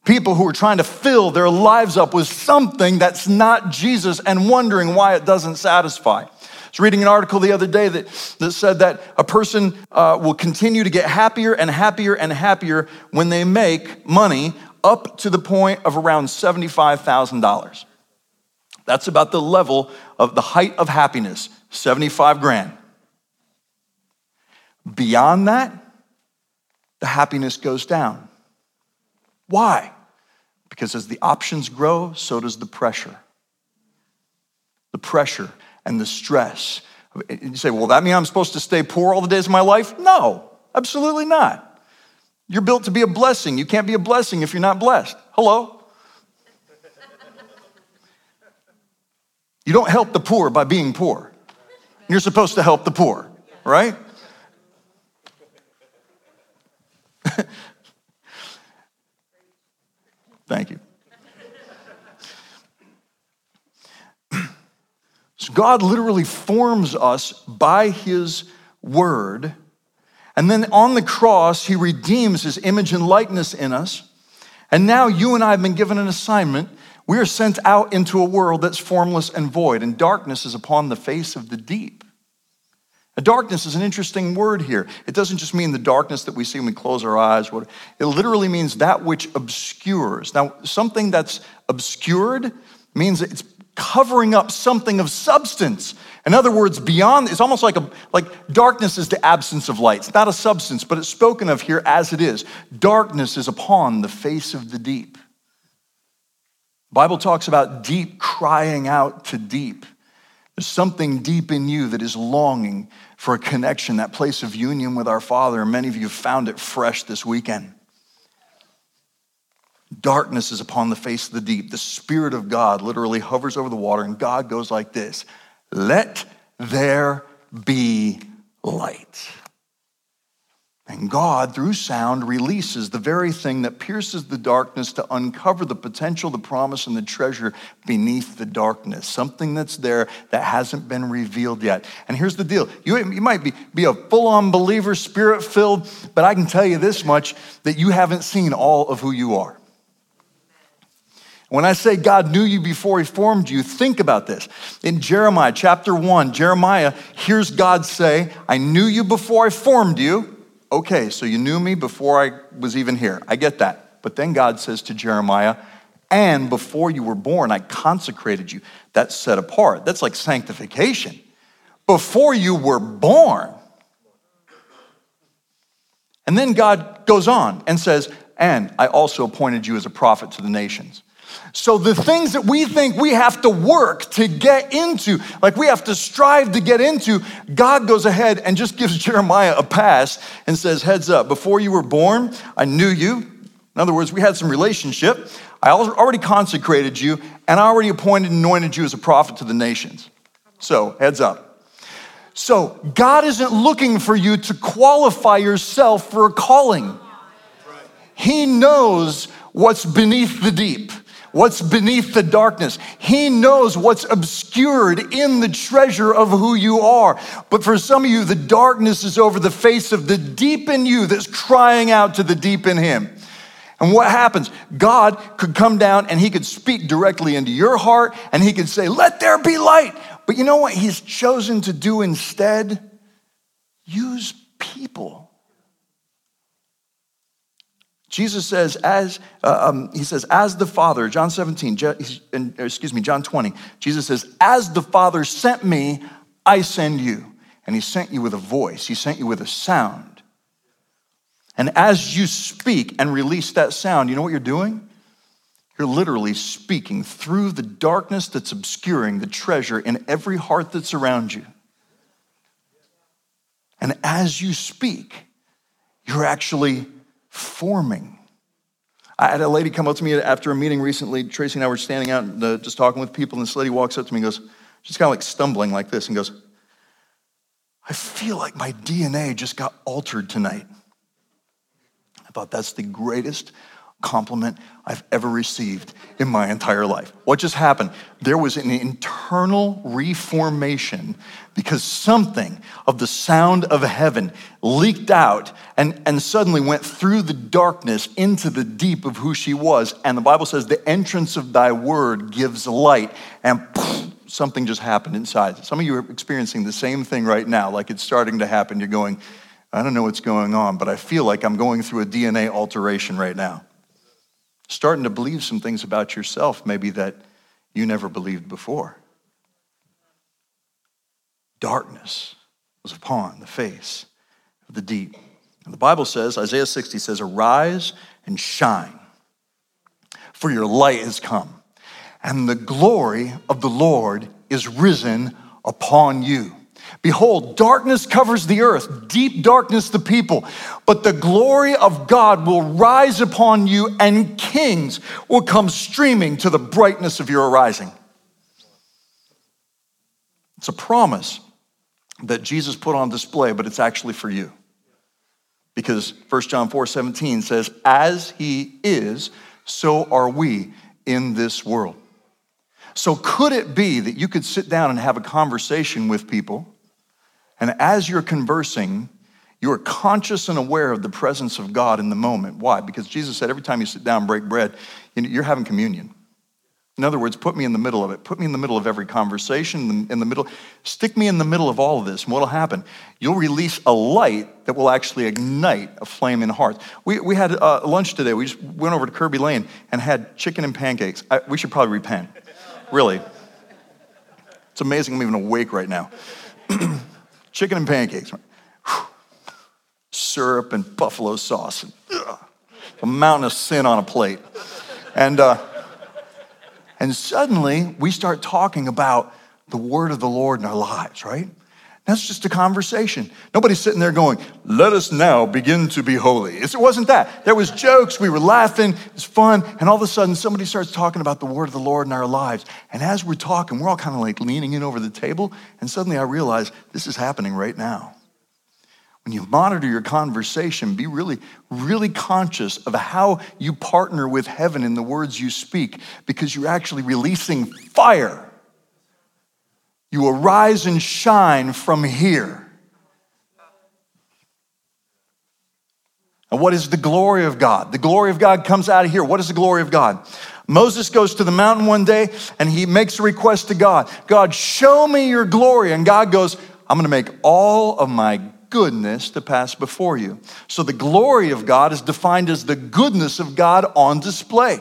People who are trying to fill their lives up with something that's not Jesus and wondering why it doesn't satisfy was reading an article the other day that, that said that a person uh, will continue to get happier and happier and happier when they make money up to the point of around $75,000. That's about the level of the height of happiness, 75 grand. Beyond that, the happiness goes down. Why? Because as the options grow, so does the pressure. The pressure and the stress. You say, well, that mean I'm supposed to stay poor all the days of my life? No, absolutely not. You're built to be a blessing. You can't be a blessing if you're not blessed. Hello? You don't help the poor by being poor. You're supposed to help the poor, right? *laughs* Thank you. So God literally forms us by his word. And then on the cross, he redeems his image and likeness in us. And now you and I have been given an assignment. We are sent out into a world that's formless and void, and darkness is upon the face of the deep. A darkness is an interesting word here. It doesn't just mean the darkness that we see when we close our eyes. It literally means that which obscures. Now, something that's obscured means it's covering up something of substance. In other words, beyond, it's almost like a, like darkness is the absence of light. It's not a substance, but it's spoken of here as it is. Darkness is upon the face of the deep. Bible talks about deep crying out to deep. There's something deep in you that is longing for a connection, that place of union with our Father. And many of you found it fresh this weekend. Darkness is upon the face of the deep. The Spirit of God literally hovers over the water, and God goes like this Let there be light. And God, through sound, releases the very thing that pierces the darkness to uncover the potential, the promise, and the treasure beneath the darkness. Something that's there that hasn't been revealed yet. And here's the deal you, you might be, be a full on believer, spirit filled, but I can tell you this much that you haven't seen all of who you are. When I say God knew you before he formed you, think about this. In Jeremiah chapter 1, Jeremiah hears God say, I knew you before I formed you. Okay, so you knew me before I was even here. I get that. But then God says to Jeremiah, and before you were born, I consecrated you. That's set apart. That's like sanctification. Before you were born. And then God goes on and says, and I also appointed you as a prophet to the nations. So the things that we think we have to work to get into, like we have to strive to get into, God goes ahead and just gives Jeremiah a pass and says, Heads up, before you were born, I knew you. In other words, we had some relationship. I already consecrated you, and I already appointed and anointed you as a prophet to the nations. So, heads up. So, God isn't looking for you to qualify yourself for a calling. He knows what's beneath the deep, what's beneath the darkness. He knows what's obscured in the treasure of who you are. But for some of you, the darkness is over the face of the deep in you that's crying out to the deep in Him. And what happens? God could come down and he could speak directly into your heart and he could say, Let there be light. But you know what he's chosen to do instead? Use people. Jesus says, as uh, um, he says, as the Father, John 17, excuse me, John 20, Jesus says, as the Father sent me, I send you. And he sent you with a voice, he sent you with a sound. And as you speak and release that sound, you know what you're doing? You're literally speaking through the darkness that's obscuring the treasure in every heart that's around you. And as you speak, you're actually forming. I had a lady come up to me after a meeting recently. Tracy and I were standing out the, just talking with people, and this lady walks up to me and goes, she's kind of like stumbling like this, and goes, I feel like my DNA just got altered tonight. I thought that's the greatest compliment I've ever received in my entire life. What just happened? There was an internal reformation because something of the sound of heaven leaked out and, and suddenly went through the darkness into the deep of who she was. And the Bible says, The entrance of thy word gives light. And poof, something just happened inside. Some of you are experiencing the same thing right now, like it's starting to happen. You're going, I don't know what's going on, but I feel like I'm going through a DNA alteration right now starting to believe some things about yourself, maybe that you never believed before. Darkness was upon the face of the deep. And the Bible says, Isaiah 60 says, Arise and shine, for your light has come, and the glory of the Lord is risen upon you. Behold, darkness covers the earth, deep darkness the people, but the glory of God will rise upon you, and kings will come streaming to the brightness of your arising. It's a promise that Jesus put on display, but it's actually for you. Because 1 John 4 17 says, As he is, so are we in this world. So, could it be that you could sit down and have a conversation with people? And as you're conversing, you are conscious and aware of the presence of God in the moment. Why? Because Jesus said every time you sit down, and break bread, you're having communion. In other words, put me in the middle of it. Put me in the middle of every conversation, in the middle. Stick me in the middle of all of this. And what'll happen? You'll release a light that will actually ignite a flame in hearts. We, we had uh, lunch today. We just went over to Kerbey Lane and had chicken and pancakes. I, we should probably repent. Really. It's amazing I'm even awake right now. *clears throat* chicken and pancakes, syrup and buffalo sauce, and, ugh, a mountain of sin on a plate. And, uh, and suddenly we start talking about the word of the Lord in our lives, right? That's just a conversation. Nobody's sitting there going, let us now begin to be holy. It wasn't that. There was jokes, we were laughing, it was fun, and all of a sudden somebody starts talking about the word of the Lord in our lives. And as we're talking, we're all kind of like leaning in over the table, and suddenly I realize this is happening right now. When you monitor your conversation, be really, really conscious of how you partner with heaven in the words you speak, because you're actually releasing fire you arise and shine from here. And what is the glory of God? The glory of God comes out of here. What is the glory of God? Moses goes to the mountain one day and he makes a request to God God, show me your glory. And God goes, I'm going to make all of my goodness to pass before you. So the glory of God is defined as the goodness of God on display.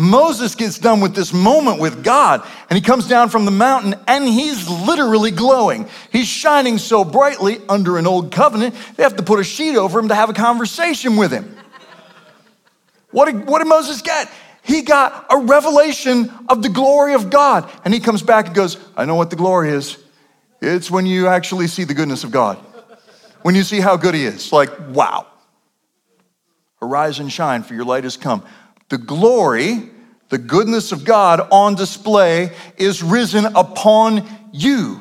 Moses gets done with this moment with God and he comes down from the mountain and he's literally glowing. He's shining so brightly under an old covenant, they have to put a sheet over him to have a conversation with him. What did, what did Moses get? He got a revelation of the glory of God. And he comes back and goes, I know what the glory is. It's when you actually see the goodness of God, when you see how good he is. Like, wow. Arise and shine, for your light has come the glory, the goodness of God on display is risen upon you.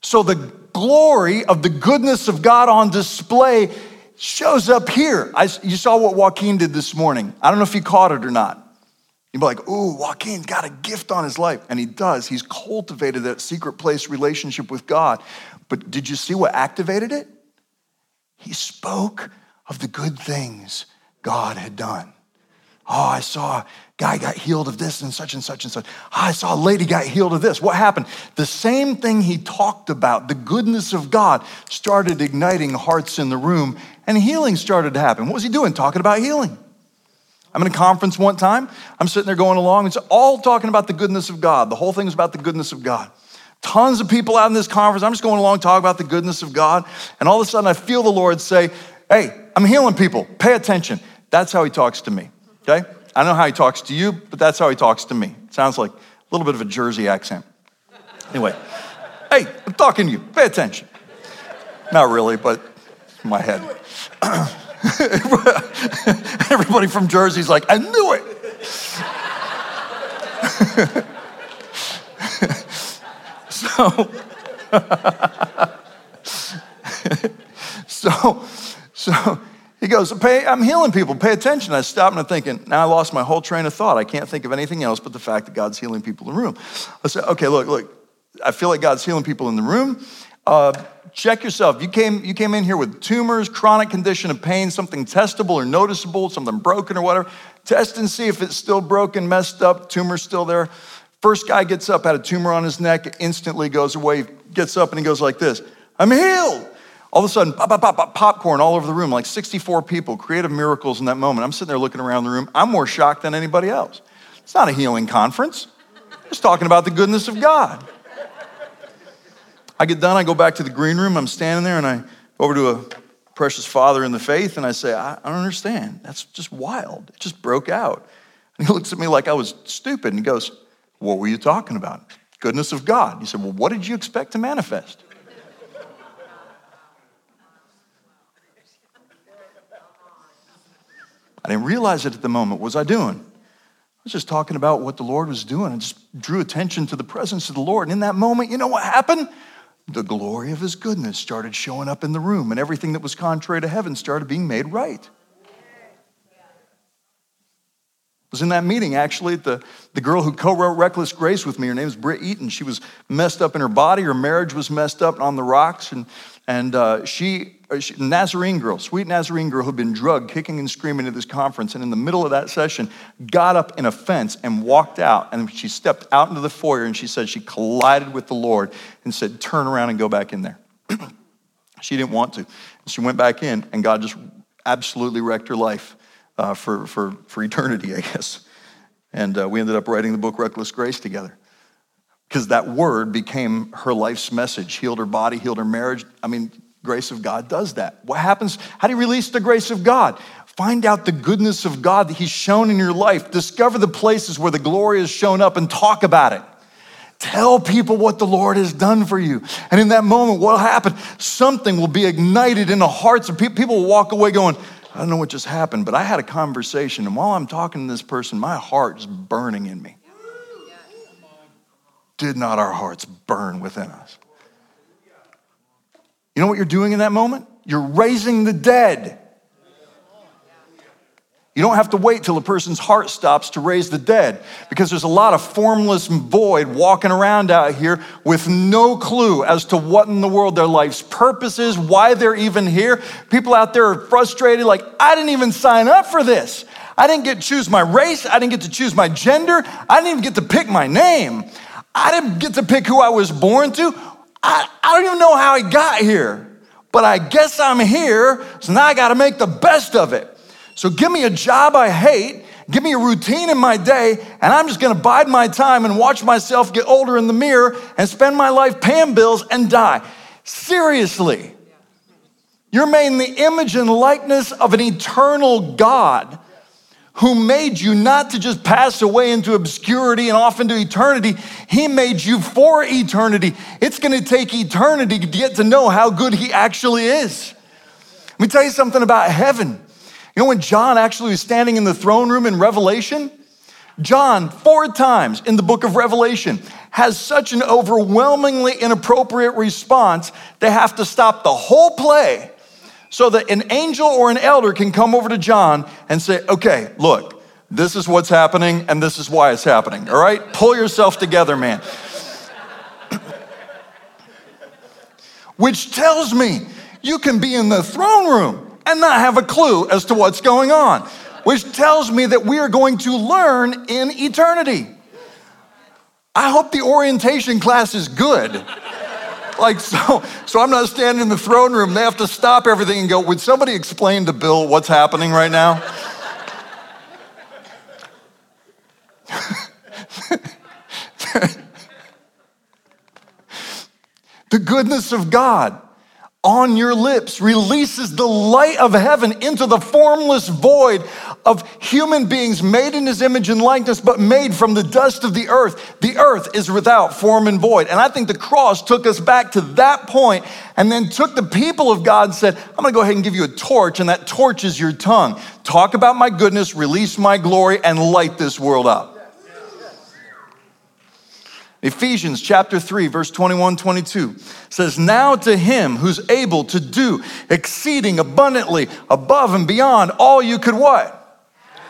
So the glory of the goodness of God on display shows up here. I, you saw what Joaquin did this morning. I don't know if you caught it or not. You'd be like, ooh, Joaquin's got a gift on his life. And he does. He's cultivated that secret place relationship with God. But did you see what activated it? He spoke of the good things God had done. Oh, I saw a guy got healed of this and such and such and such. Oh, I saw a lady got healed of this. What happened? The same thing he talked about, the goodness of God, started igniting hearts in the room and healing started to happen. What was he doing? Talking about healing. I'm in a conference one time. I'm sitting there going along. It's all talking about the goodness of God. The whole thing is about the goodness of God. Tons of people out in this conference. I'm just going along talking about the goodness of God. And all of a sudden, I feel the Lord say, Hey, I'm healing people. Pay attention. That's how he talks to me. Okay? I don't know how he talks to you, but that's how he talks to me. It sounds like a little bit of a Jersey accent. Anyway, hey, I'm talking to you. Pay attention. Not really, but my head. *laughs* Everybody from Jersey's like, I knew it. *laughs* *laughs* so, so, so he goes, I'm healing people, pay attention. I stopped and I'm thinking, now I lost my whole train of thought. I can't think of anything else but the fact that God's healing people in the room. I said, okay, look, look, I feel like God's healing people in the room. Uh, check yourself. You came, you came in here with tumors, chronic condition of pain, something testable or noticeable, something broken or whatever. Test and see if it's still broken, messed up, tumor's still there. First guy gets up, had a tumor on his neck, instantly goes away, gets up and he goes like this I'm healed. All of a sudden, pop, pop, pop, pop, popcorn all over the room, like 64 people, creative miracles in that moment. I'm sitting there looking around the room. I'm more shocked than anybody else. It's not a healing conference, it's talking about the goodness of God. I get done, I go back to the green room, I'm standing there, and I go over to a precious father in the faith, and I say, I, I don't understand. That's just wild. It just broke out. And he looks at me like I was stupid, and he goes, What were you talking about? Goodness of God. He said, Well, what did you expect to manifest? I didn't realize it at the moment. What was I doing? I was just talking about what the Lord was doing. I just drew attention to the presence of the Lord. And in that moment, you know what happened? The glory of his goodness started showing up in the room, and everything that was contrary to heaven started being made right. I was in that meeting actually the, the girl who co-wrote reckless grace with me her name is britt eaton she was messed up in her body her marriage was messed up on the rocks and, and uh, she, uh, she nazarene girl sweet nazarene girl who'd been drugged kicking and screaming at this conference. And in the middle of that session got up in a fence and walked out. And she stepped out into the foyer and she said she collided with the lord and said turn around and go back in there. *clears throat* She didn't want to. She went back in and god just absolutely wrecked her life uh, for, for, for eternity, *laughs* I guess. And uh, we ended up writing the book Reckless Grace together because that word became her life's message, healed her body, healed her marriage. I mean, grace of God does that. What happens? How do you release the grace of God? Find out the goodness of God that He's shown in your life. Discover the places where the glory has shown up and talk about it. Tell people what the Lord has done for you. And in that moment, what will happen? Something will be ignited in the hearts of people. People will walk away going, I don't know what just happened, but I had a conversation, and while I'm talking to this person, my heart is burning in me. Did not our hearts burn within us? You know what you're doing in that moment? You're raising the dead. You don't have to wait till a person's heart stops to raise the dead because there's a lot of formless void walking around out here with no clue as to what in the world their life's purpose is, why they're even here. People out there are frustrated, like, I didn't even sign up for this. I didn't get to choose my race. I didn't get to choose my gender. I didn't even get to pick my name. I didn't get to pick who I was born to. I, I don't even know how I got here, but I guess I'm here, so now I got to make the best of it. So give me a job I hate, give me a routine in my day, and I'm just gonna bide my time and watch myself get older in the mirror and spend my life paying bills and die. Seriously. You're made in the image and likeness of an eternal God who made you not to just pass away into obscurity and off into eternity. He made you for eternity. It's going to take eternity to get to know how good He actually is. Let me tell you something about heaven. You know, when John actually was standing in the throne room in Revelation, John, four times in the book of Revelation, has such an overwhelmingly inappropriate response, they have to stop the whole play so that an angel or an elder can come over to John and say, okay, look, this is what's happening and this is why it's happening, all right? Pull yourself together, man. *laughs* Which tells me you can be in the throne room and not have a clue as to what's going on, which tells me that we are going to learn in eternity. I hope the orientation class is good. Like, so, so I'm not standing in the throne room. They have to stop everything and go, Would somebody explain to Bill what's happening right now? *laughs* the goodness of God on your lips releases the light of heaven into the formless void of human beings made in his image and likeness, but made from the dust of the earth. The earth is without form and void. And I think the cross took us back to that point and then took the people of God and said, I'm gonna go ahead and give you a torch, and that torch is your tongue. Talk about my goodness, release my glory, and light this world up. Ephesians chapter 3, verse 21 22 says, Now to him who's able to do exceeding abundantly above and beyond all you could what?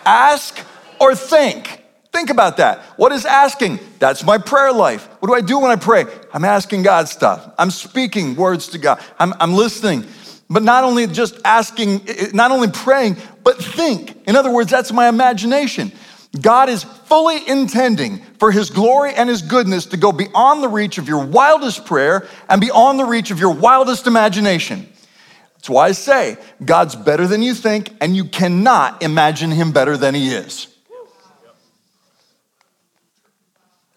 Ask or think. Think about that. What is asking? That's my prayer life. What do I do when I pray? I'm asking God stuff. I'm speaking words to God. I'm, I'm listening. But not only just asking, not only praying, but think. In other words, that's my imagination. God is fully intending for his glory and his goodness to go beyond the reach of your wildest prayer and beyond the reach of your wildest imagination. That's why I say God's better than you think, and you cannot imagine him better than he is.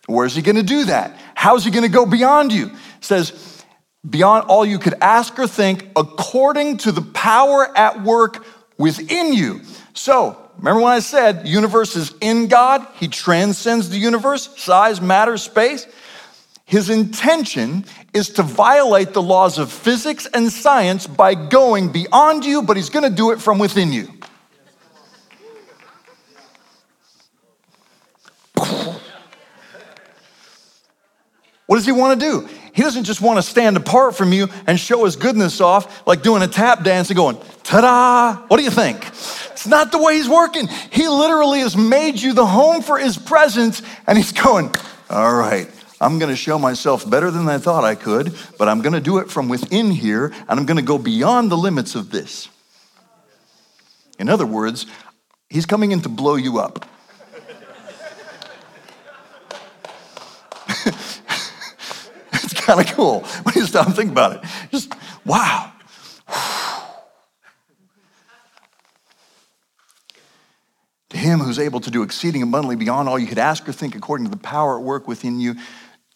Where's he gonna do that? How's he gonna go beyond you? It says, beyond all you could ask or think, according to the power at work within you. So, Remember when I said universe is in God? He transcends the universe, size, matter, space. His intention is to violate the laws of physics and science by going beyond you, but he's going to do it from within you. What does he want to do? He doesn't just want to stand apart from you and show his goodness off like doing a tap dance and going, ta da! What do you think? It's not the way he's working. He literally has made you the home for his presence, and he's going, all right. I'm going to show myself better than I thought I could, but I'm going to do it from within here, and I'm going to go beyond the limits of this. In other words, he's coming in to blow you up. *laughs* *laughs* kind of cool when you stop and think about it. Just, wow. *sighs* To him who's able to do exceeding abundantly beyond all you could ask or think according to the power at work within you,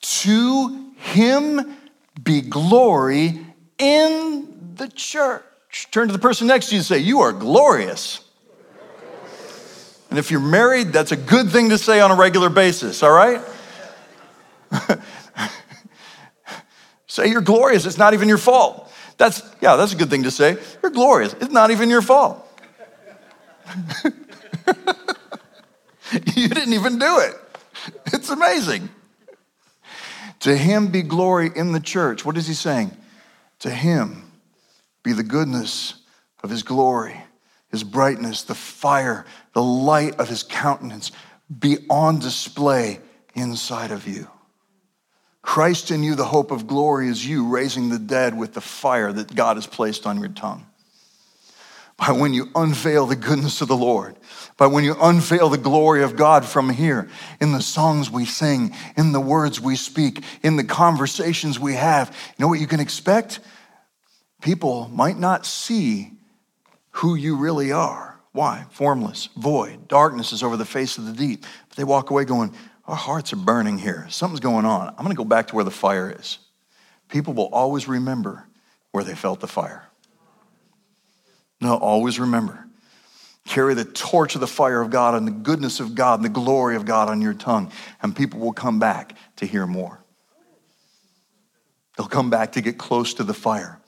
to him be glory in the church. Turn to the person next to you and say, You are glorious. And if you're married, that's a good thing to say on a regular basis, all right? *laughs* say you're glorious, it's not even your fault. That's, yeah, that's a good thing to say. You're glorious, it's not even your fault. *laughs* you didn't even do it. It's amazing. To him be glory in the church. What is he saying? To him be the goodness of his glory, his brightness, the fire, the light of his countenance be on display inside of you. Christ in you, the hope of glory, is you raising the dead with the fire that God has placed on your tongue by when you unveil the goodness of the Lord, by when you unveil the glory of God from here, in the songs we sing, in the words we speak, in the conversations we have. You know what you can expect? People might not see who you really are. Why? Formless, void, darkness is over the face of the deep. But they walk away going, Our hearts are burning here. Something's going on. I'm going to go back to where the fire is. People will always remember where they felt the fire. No, always remember. Carry the torch of the fire of God and the goodness of God and the glory of God on your tongue, and people will come back to hear more. They'll come back to get close to the fire.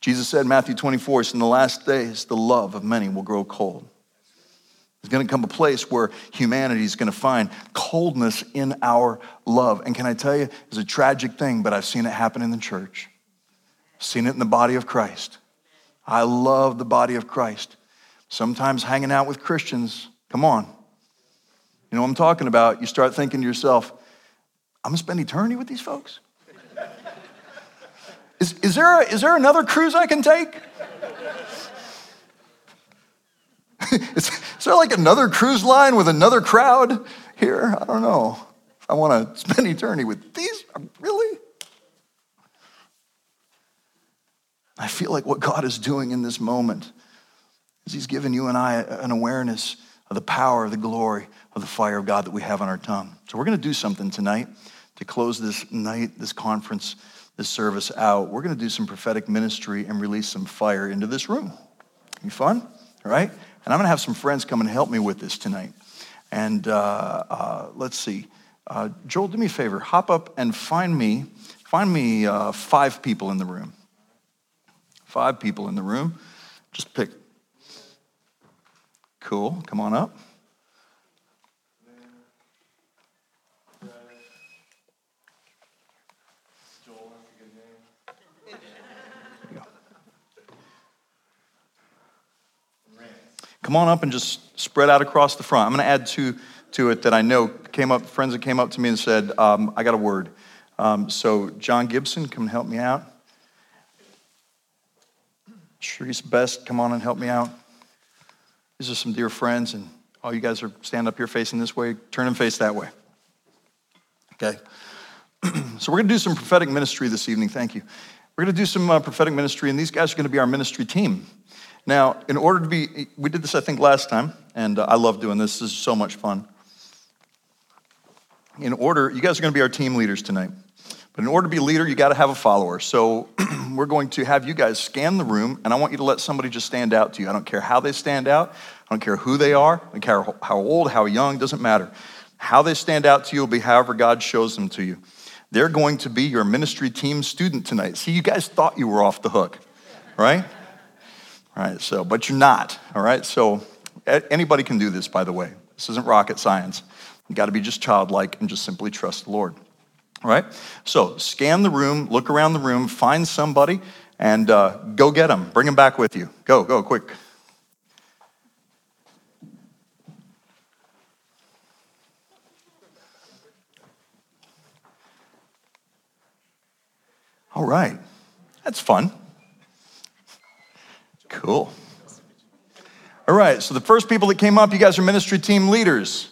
Jesus said, Matthew 24, in the last days, the love of many will grow cold. There's going to come a place where humanity is going to find coldness in our love. And can I tell you, it's a tragic thing, but I've seen it happen in the church. I've seen it in the body of Christ. I love the body of Christ. Sometimes hanging out with Christians, come on. You know what I'm talking about? You start thinking to yourself, I'm going to spend eternity with these folks? Is, is, there, a, is there another cruise I can take? *laughs* is, is there like another cruise line with another crowd here? I don't know. I want to *laughs* spend eternity with these. Really? I feel like what God is doing in this moment is He's given you and I an awareness of the power, of the glory, of the fire of God that we have on our tongue. So we're going to do something tonight to close this night, this conference, this service out. We're going to do some prophetic ministry and release some fire into this room. Be fun? All right? And I'm going to have some friends come and help me with this tonight. And uh, uh, let's see. Uh, Joel, do me a favor. Hop up and find me, find me uh, five people in the room. Five people in the room. Just pick. Cool. Come on up. Come on up and just spread out across the front. I'm going to add two to it that I know came up, friends that came up to me and said, um, I got a word. Um, so, John Gibson, come help me out. Sharice Best, come on and help me out. These are some dear friends, and all you guys are stand up here facing this way, turn and face that way. Okay. *clears throat* so, we're going to do some prophetic ministry this evening. Thank you. We're going to do some uh, prophetic ministry, and these guys are going to be our ministry team. Now, in order to be, we did this, I think, last time, and uh, I love doing this. This is so much fun. In order, you guys are going to be our team leaders tonight. But in order to be a leader, you got to have a follower. So *clears throat* we're going to have you guys scan the room, and I want you to let somebody just stand out to you. I don't care how they stand out, I don't care who they are, I don't care how old, how young, doesn't matter. How they stand out to you will be however God shows them to you. They're going to be your ministry team student tonight. See, you guys thought you were off the hook, right? Right, so, but you're not, all right? So anybody can do this, by the way. This isn't rocket science. You got to be just childlike and just simply trust the Lord. All right? So scan the room, look around the room, find somebody, and uh, go get them. Bring them back with you. Go, go, quick. All right. That's fun. Cool. All right, so the first people that came up, you guys are ministry team leaders.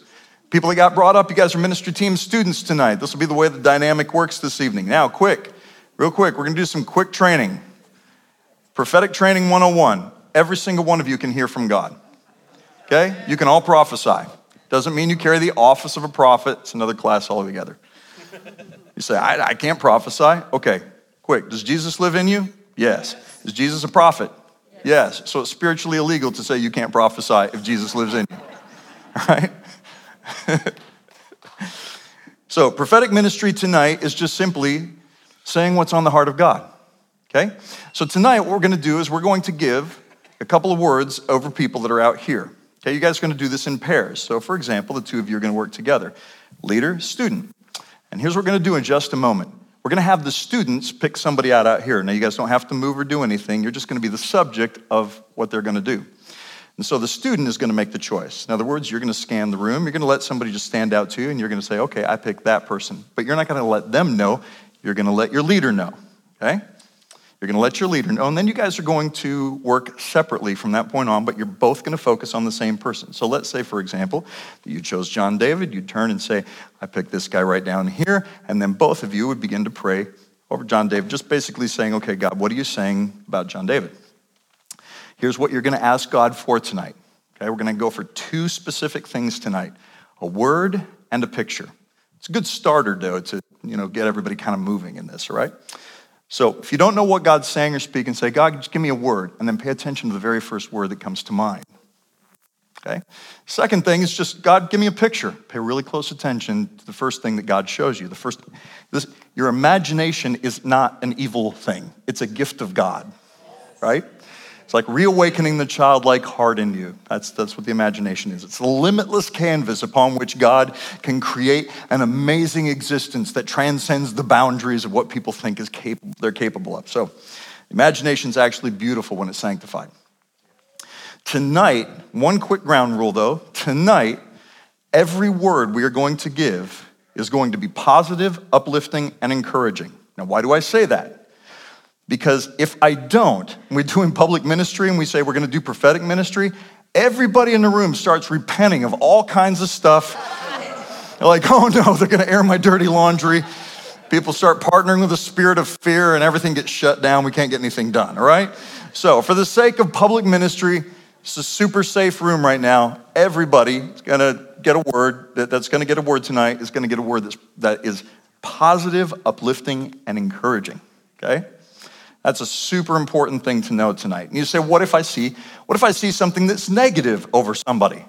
People that got brought up, you guys are ministry team students tonight. This will be the way the dynamic works this evening. Now, quick, real quick, we're gonna do some quick training. Prophetic training 101. Every single one of you can hear from God. Okay? You can all prophesy. Doesn't mean you carry the office of a prophet, it's another class altogether. You say, I, I can't prophesy. Okay, quick. Does Jesus live in you? Yes. Is Jesus a prophet? Yes. So it's spiritually illegal to say you can't prophesy if Jesus lives in you. All *laughs* right? *laughs* so prophetic ministry tonight is just simply saying what's on the heart of God. Okay? So tonight what we're going to do is we're going to give a couple of words over people that are out here. Okay, you guys are going to do this in pairs. So for example, the two of you are going to work together. Leader, student. And here's what we're going to do in just a moment. We're going to have the students pick somebody out out here. Now, you guys don't have to move or do anything. You're just going to be the subject of what they're going to do. And so the student is going to make the choice. In other words, you're going to scan the room. You're going to let somebody just stand out to you, and you're going to say, okay, I picked that person. But you're not going to let them know. You're going to let your leader know. Okay? You're going to let your leader know, and then you guys are going to work separately from that point on, but you're both going to focus on the same person. So let's say, for example, you chose John David. You'd turn and say, I picked this guy right down here, and then both of you would begin to pray over John David, just basically saying, okay, God, what are you saying about John David? Here's what you're going to ask God for tonight. Okay, we're going to go for two specific things tonight a word and a picture. It's a good starter, though, to you know, get everybody kind of moving in this, all right? So if you don't know what God's saying or speaking, say, God, just give me a word, and then pay attention to the very first word that comes to mind. Okay? Second thing is just, God, give me a picture. Pay really close attention to the first thing that God shows you. The first, this, your imagination is not an evil thing, it's a gift of God, right? It's like reawakening the childlike heart in you. That's, that's what the imagination is. It's a limitless canvas upon which God can create an amazing existence that transcends the boundaries of what people think is capable, they're capable of. So, imagination is actually beautiful when it's sanctified. Tonight, one quick ground rule though, tonight, every word we are going to give is going to be positive, uplifting, and encouraging. Now, why do I say that? Because if I don't, we're doing public ministry and we say we're going to do prophetic ministry, everybody in the room starts repenting of all kinds of stuff. They're like, oh no, they're going to air my dirty laundry. People start partnering with the spirit of fear and everything gets shut down. We can't get anything done, all right? So, for the sake of public ministry, it's a super safe room right now. Everybody is going to get a word that, that's going to get a word tonight is going to get a word that's, that is positive, uplifting, and encouraging, okay? That's a super important thing to know tonight. And you say, what if I see, what if I see something that's negative over somebody?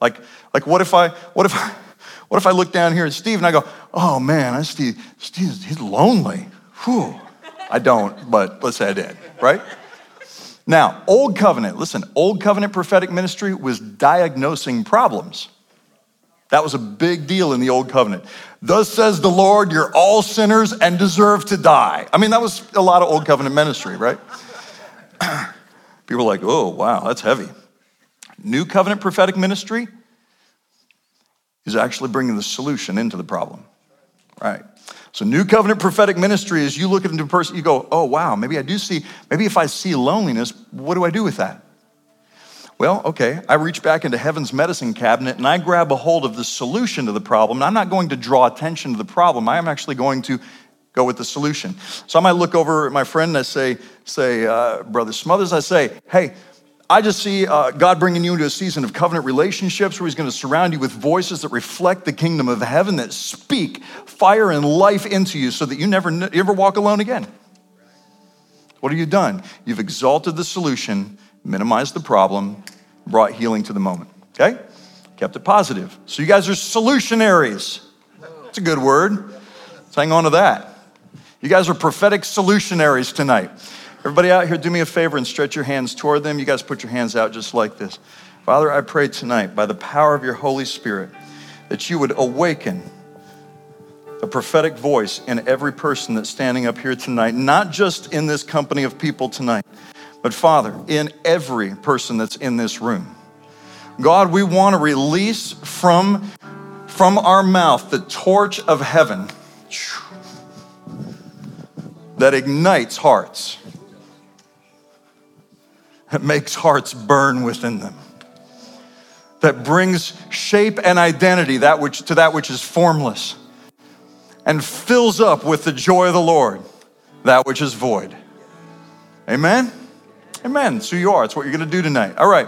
Like, like what if I, what if I, *laughs* what if I look down here at Steve and I go, oh man, I see Steve, he's lonely. Whew. I don't, but let's say I did, right? Now, Old Covenant, listen, Old Covenant prophetic ministry was diagnosing problems. That was a big deal in the Old Covenant. Thus says the Lord, you're all sinners and deserve to die. I mean, that was a lot of Old Covenant ministry, right? *clears throat* People are like, oh, wow, that's heavy. New Covenant prophetic ministry is actually bringing the solution into the problem, right? So, New Covenant prophetic ministry is you look into a person, you go, oh, wow, maybe I do see, maybe if I see loneliness, what do I do with that? Well, okay, I reach back into heaven's medicine cabinet and I grab a hold of the solution to the problem. And I'm not going to draw attention to the problem. I am actually going to go with the solution. So I might look over at my friend and I say, say, uh, Brother Smothers, I say, hey, I just see uh, God bringing you into a season of covenant relationships where He's going to surround you with voices that reflect the kingdom of heaven, that speak fire and life into you so that you never, you ever walk alone again. What have you done? You've exalted the solution minimized the problem, brought healing to the moment. Okay? Kept it positive. So you guys are solutionaries. It's a good word. Let's hang on to that. You guys are prophetic solutionaries tonight. Everybody out here, do me a favor and stretch your hands toward them. You guys put your hands out just like this. Father, I pray tonight by the power of your Holy Spirit that you would awaken a prophetic voice in every person that's standing up here tonight, not just in this company of people tonight, but Father, in every person that's in this room, God, we want to release from, from our mouth the torch of heaven that ignites hearts, that makes hearts burn within them, that brings shape and identity that which, to that which is formless, and fills up with the joy of the Lord that which is void. Amen? Amen. So you are. It's what you're going to do tonight. All right.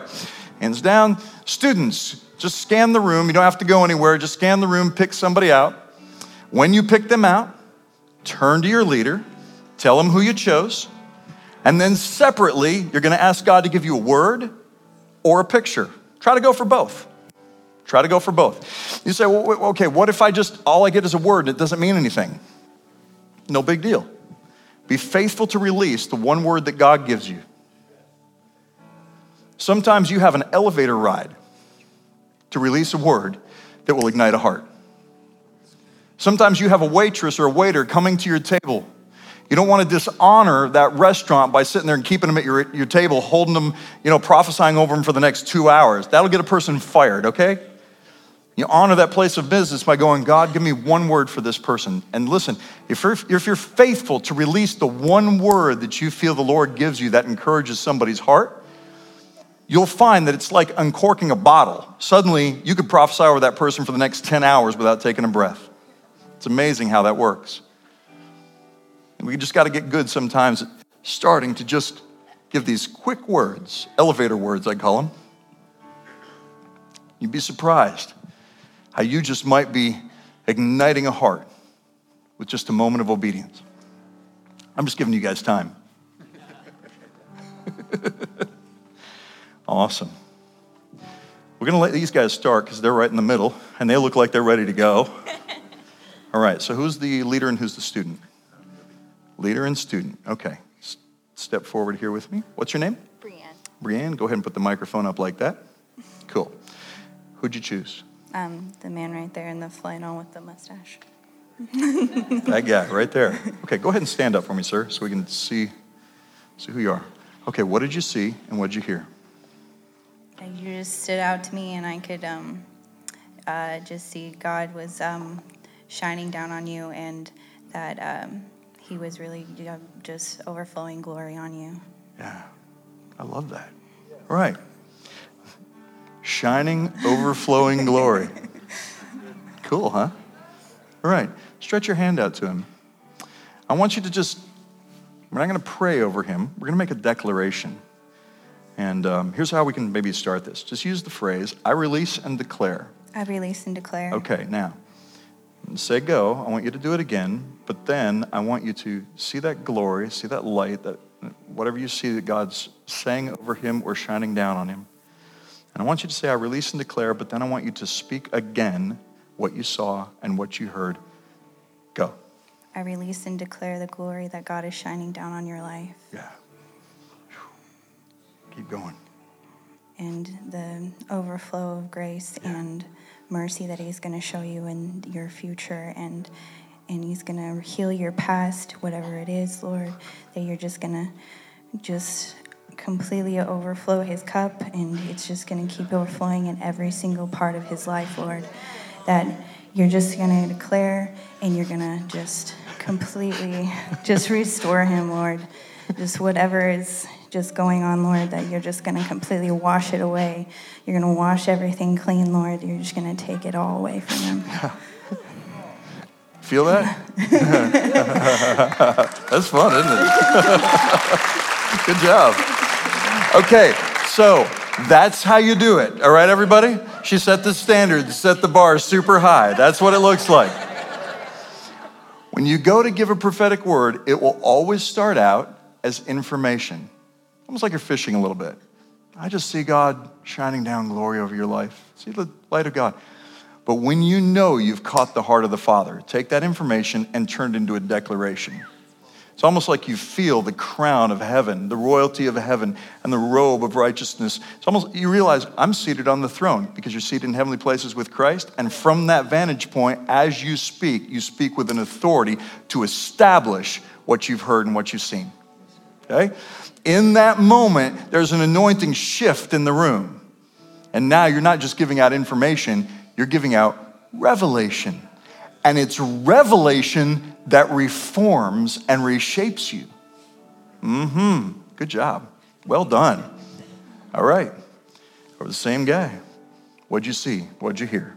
Hands down. Students, just scan the room. You don't have to go anywhere. Just scan the room, pick somebody out. When you pick them out, turn to your leader, tell them who you chose, and then separately, you're going to ask God to give you a word or a picture. Try to go for both. Try to go for both. You say, well, okay, what if I just, all I get is a word and it doesn't mean anything? No big deal. Be faithful to release the one word that God gives you. Sometimes you have an elevator ride to release a word that will ignite a heart. Sometimes you have a waitress or a waiter coming to your table. You don't want to dishonor that restaurant by sitting there and keeping them at your, your table, holding them, you know, prophesying over them for the next two hours. That'll get a person fired, okay? You honor that place of business by going, God, give me one word for this person. And listen, if you're, if you're faithful to release the one word that you feel the Lord gives you that encourages somebody's heart, you'll find that it's like uncorking a bottle. Suddenly, you could prophesy over that person for the next 10 hours without taking a breath. It's amazing how that works. We just got to get good sometimes at starting to just give these quick words, elevator words, I call them. You'd be surprised how you just might be igniting a heart with just a moment of obedience. I'm just giving you guys time. *laughs* Awesome. We're going to let these guys start because they're right in the middle and they look like they're ready to go. *laughs* All right, so who's the leader and who's the student? Leader and student. Okay. S- step forward here with me. What's your name? Brienne. Brienne, go ahead and put the microphone up like that. *laughs* Cool. Who'd you choose? Um, the man right there in the flannel with the mustache. *laughs* That guy right there. Okay, go ahead and stand up for me, sir, so we can see, see who you are. Okay, what did you see and what did you hear? You just stood out to me, and I could um, uh, just see God was um, shining down on you, and that um, He was really just overflowing glory on you. Yeah, I love that. All right. Shining, overflowing glory. *laughs* Cool, huh? All right, stretch your hand out to him. I want you to just, we're not going to pray over him, we're going to make a declaration. And um, here's how we can maybe start this just use the phrase, I release and declare. I release and declare. Okay, now, say go. I want you to do it again, but then I want you to see that glory, see that light, that whatever you see that God's saying over him or shining down on him. And I want you to say, I release and declare, but then I want you to speak again what you saw and what you heard. Go. I release and declare the glory that God is shining down on your life. Yeah. Keep going. and the overflow of grace and mercy that he's going to show you in your future and and he's going to heal your past whatever it is lord that you're just going to just completely overflow his cup and it's just going to keep overflowing in every single part of his life lord. That you're just going to declare and you're going to just completely *laughs* just restore him lord. Just whatever is just going on, Lord, that you're just going to completely wash it away. You're going to wash everything clean, Lord. You're just going to take it all away from him. Feel that? *laughs* *laughs* That's fun, isn't it? *laughs* Good job. Okay, so that's how you do it. All right, everybody? She set the standard, set the bar super high. That's what it looks like. When you go to give a prophetic word, it will always start out as information, almost like you're fishing a little bit. I just see God shining down glory over your life. See the light of God. But when you know you've caught the heart of the Father, take that information and turn it into a declaration. It's almost like you feel the crown of heaven, the royalty of heaven, and the robe of righteousness. It's almost, you realize I'm seated on the throne because you're seated in heavenly places with Christ. And from that vantage point, as you speak, you speak with an authority to establish what you've heard and what you've seen. Okay? In that moment, there's an anointing shift in the room. And now you're not just giving out information, you're giving out revelation. And it's revelation that reforms and reshapes you. Mm hmm. Good job. Well done. All right. Or the same guy. What'd you see? What'd you hear?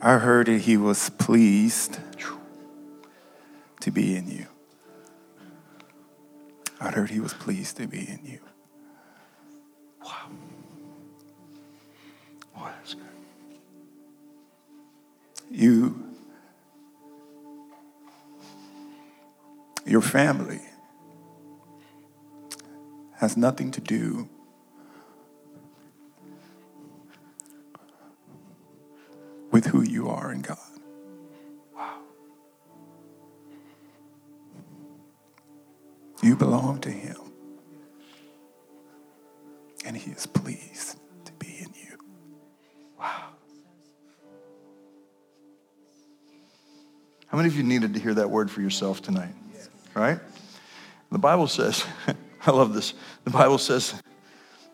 I heard that he was pleased to be in you. I heard he was pleased to be in you. Wow. Boy, that's good. You, your family, has nothing to do with who you are in God. You belong to Him. And He is pleased to be in you. Wow. How many of you needed to hear that word for yourself tonight? Right? The Bible says, *laughs* I love this. The Bible says,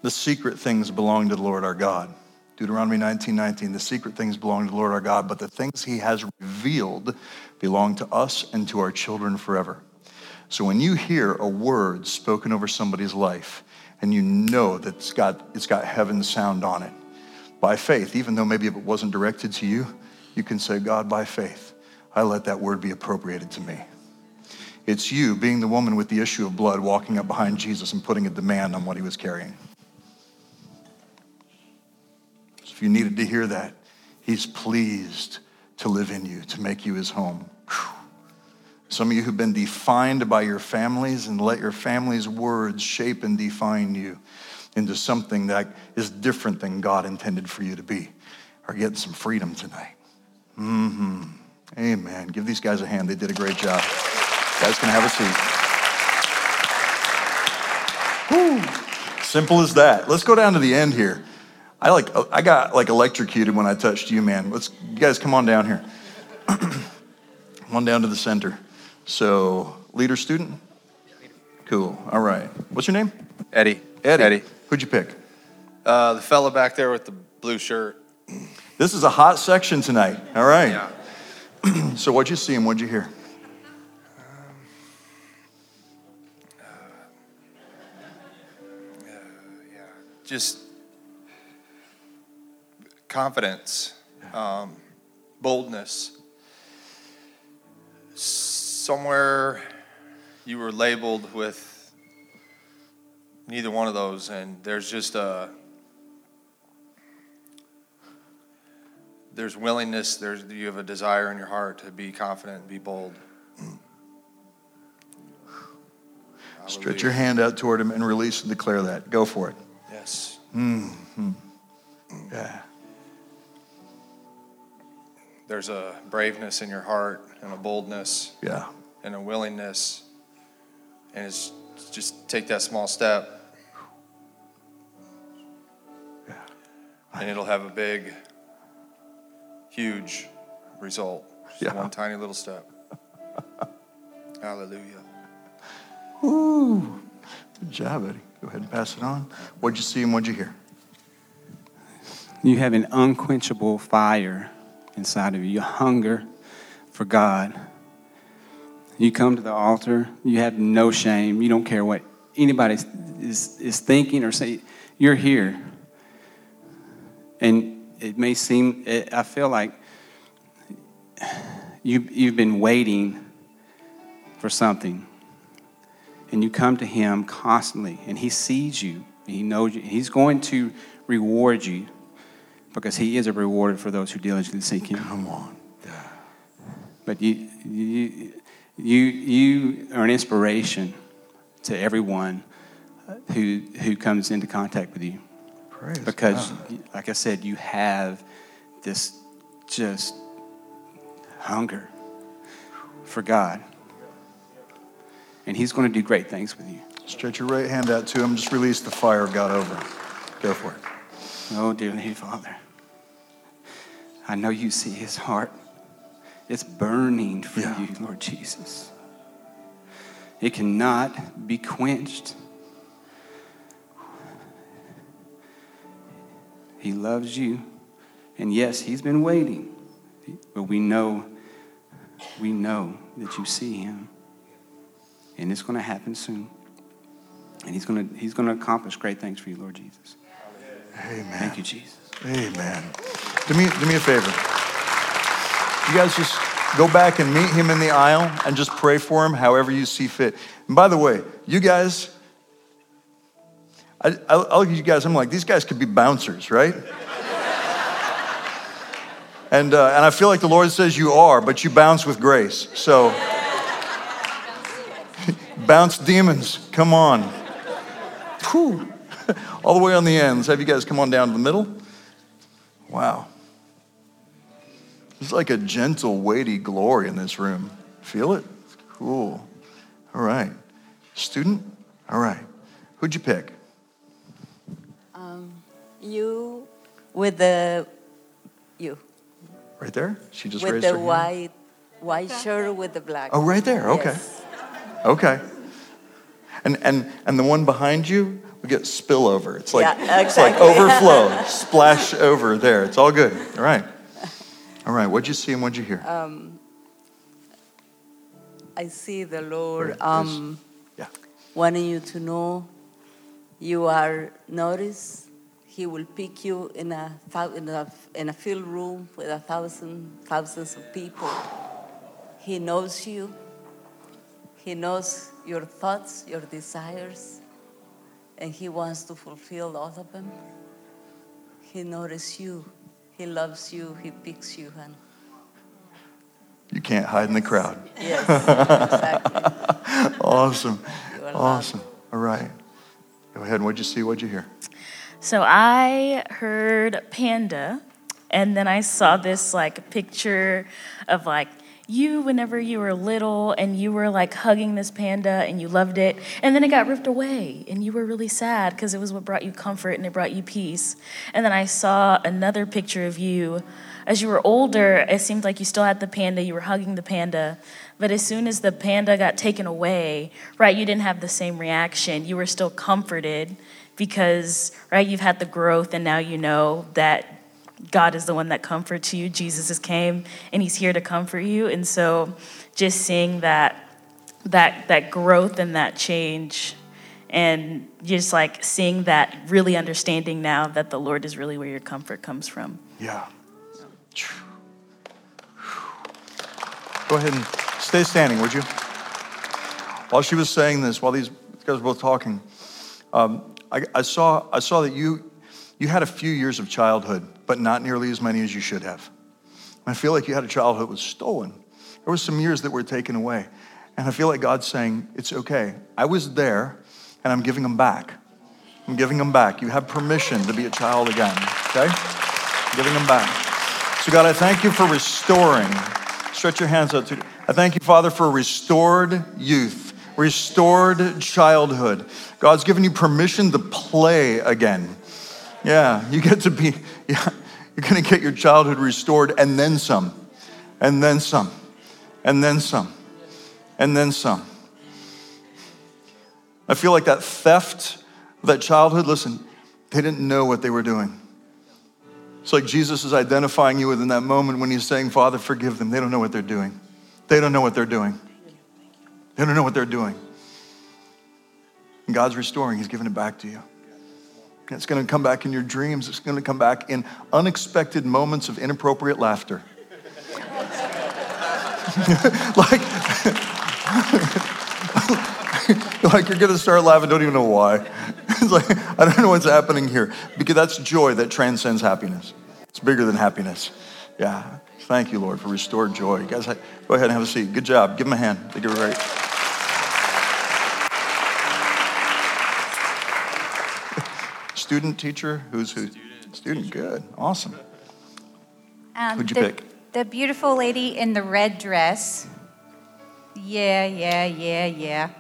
the secret things belong to the Lord our God. Deuteronomy 19 19, the secret things belong to the Lord our God, but the things he has revealed belong to us and to our children forever. So when you hear a word spoken over somebody's life and you know that it's got, it's got heaven's sound on it, by faith, even though maybe if it wasn't directed to you, you can say, God, by faith, I let that word be appropriated to me. It's you being the woman with the issue of blood walking up behind Jesus and putting a demand on what he was carrying. So if you needed to hear that, he's pleased to live in you, to make you his home. Some of you who've been defined by your families and let your family's words shape and define you into something that is different than God intended for you to be are getting some freedom tonight. Mm-hmm. Amen. Give these guys a hand. They did a great job. You guys can have a seat. Simple as that. Let's go down to the end here. I like I got like electrocuted when I touched you, man. Let's you guys come on down here. *clears throat* come on down to the center. So, leader student? Cool. All right. What's your name? Eddie. Eddie. Eddie. Who'd you pick? Uh, the fella back there with the blue shirt. This is a hot section tonight. All right. Yeah. *clears throat* So, what'd you see and what'd you hear? Yeah. Just confidence, um, boldness. Somewhere you were labeled with neither one of those, and there's just a there's willingness. There's you have a desire in your heart to be confident and be bold. Stretch your hand out toward him and release and declare that. Go for it. Yes. Mm-hmm. Yeah. There's a braveness in your heart and a boldness Yeah. And a willingness. And it's just take that small step. And it'll have a big, huge result. Just Yeah. One tiny little step. *laughs* Hallelujah. Ooh. Good job, Eddie. Go ahead and pass it on. What'd you see and what'd you hear? You have an unquenchable fire inside of you, a hunger for God. You come to the altar, you have no shame. You don't care what anybody is, is thinking or saying. You're here. And it may seem, it, I feel like *sighs* you, you've been waiting for something. And you come to Him constantly, and He sees you, He knows you. He's going to reward you because He is a rewarder for those who diligently seek Him. Come on. But you, you, you, you are an inspiration to everyone who, who comes into contact with you. Praise Because, God. like I said, you have this just hunger for God. And He's going to do great things with you. Stretch your right hand out to him. Just release the fire of God over. Go for it. Oh, dear Heavenly Father, I know you see His heart. It's burning for Yeah. you, Lord Jesus. It cannot be quenched. He loves you. And yes, He's been waiting. But we know, we know that you see Him. And it's going to happen soon. And He's going to, he's going to accomplish great things for you, Lord Jesus. Amen. Thank you, Jesus. Amen. Do me, do me a favor. You guys just go back and meet him in the aisle and just pray for him however you see fit. And by the way, you guys, I, I, I look at you guys, I'm like, these guys could be bouncers, right? *laughs* and, uh, and I feel like the Lord says you are, but you bounce with grace. So, *laughs* bounce demons, come on. *laughs* All the way on the ends. Have you guys come on down to the middle? Wow. There's like a gentle, weighty glory in this room. Feel it? Cool. All right. Student? All right. Who'd you pick? Um, You with the you Right there? She just with raised her hand. white white shirt with the black. Oh, right there. Okay. Yes. Okay. And and and the one behind you, we get spillover. It's like Yeah, it's like overflow, *laughs* splash over there. It's all good. All right. All right. What'd you see and what'd you hear? I see the Lord um, yeah. wanting you to know you are noticed. He will pick you in a in a in a field room with a thousand thousands of people. He knows you. He knows your thoughts, your desires, and he wants to fulfill all of them. He notices you. He loves you. He picks you, and You can't hide in the crowd. yes, *laughs* exactly. Awesome. You loved. Awesome. All right. Go ahead. What'd you see? What'd you hear? So I heard panda, and then I saw this like picture of like you, whenever you were little and you were like hugging this panda and you loved it, and then it got ripped away and you were really sad because it was what brought you comfort and it brought you peace. And then I saw another picture of you. As you were older, it seemed like you still had the panda, you were hugging the panda. But as soon as the panda got taken away, right, you didn't have the same reaction. You were still comforted because, right, you've had the growth and now you know that God is the one that comforts you. Jesus has came and he's here to comfort you. And so just seeing that that that growth and that change and just like seeing that really understanding now that the Lord is really where your comfort comes from. Yeah. Go ahead and stay standing, would you? While she was saying this, while these guys were both talking, um, I, I, saw, I saw that you, you had a few years of childhood but not nearly as many as you should have. I feel like you had a childhood that was stolen. There were some years that were taken away. And I feel like God's saying, it's okay. I was there and I'm giving them back. I'm giving them back. You have permission to be a child again, okay? I'm giving them back. So, God, I thank you for restoring. Stretch your hands out to. I thank you, Father, for restored youth, restored childhood. God's given you permission to play again. Yeah, you get to be, *laughs* yeah, you're going to get your childhood restored and then some, and then some, and then some, and then some. I feel like that theft, that childhood, listen, they didn't know what they were doing. It's like Jesus is identifying you within that moment when he's saying, Father, forgive them. They don't know what they're doing. They don't know what they're doing. They don't know what they're doing. And God's restoring, He's giving it back to you. It's going to come back in your dreams. It's going to come back in unexpected moments of inappropriate laughter. *laughs* like, *laughs* like you're going to start laughing, don't even know why. *laughs* It's like, I don't know what's happening here. Because that's joy that transcends happiness. It's bigger than happiness. Yeah. Thank you, Lord, for restored joy. You guys, go ahead and have a seat. Good job. Give them a hand. They get it student teacher? Who's who? Student. Student. Good. Awesome. Um, Who'd you the, pick? The beautiful lady in the red dress. Yeah, yeah, yeah, yeah.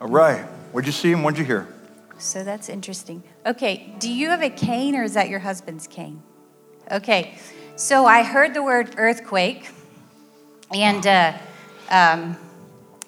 All right. What'd you see and what'd you hear? So that's interesting. Okay, do you have a cane or is that your husband's cane? Okay, so I heard the word earthquake, and uh, um,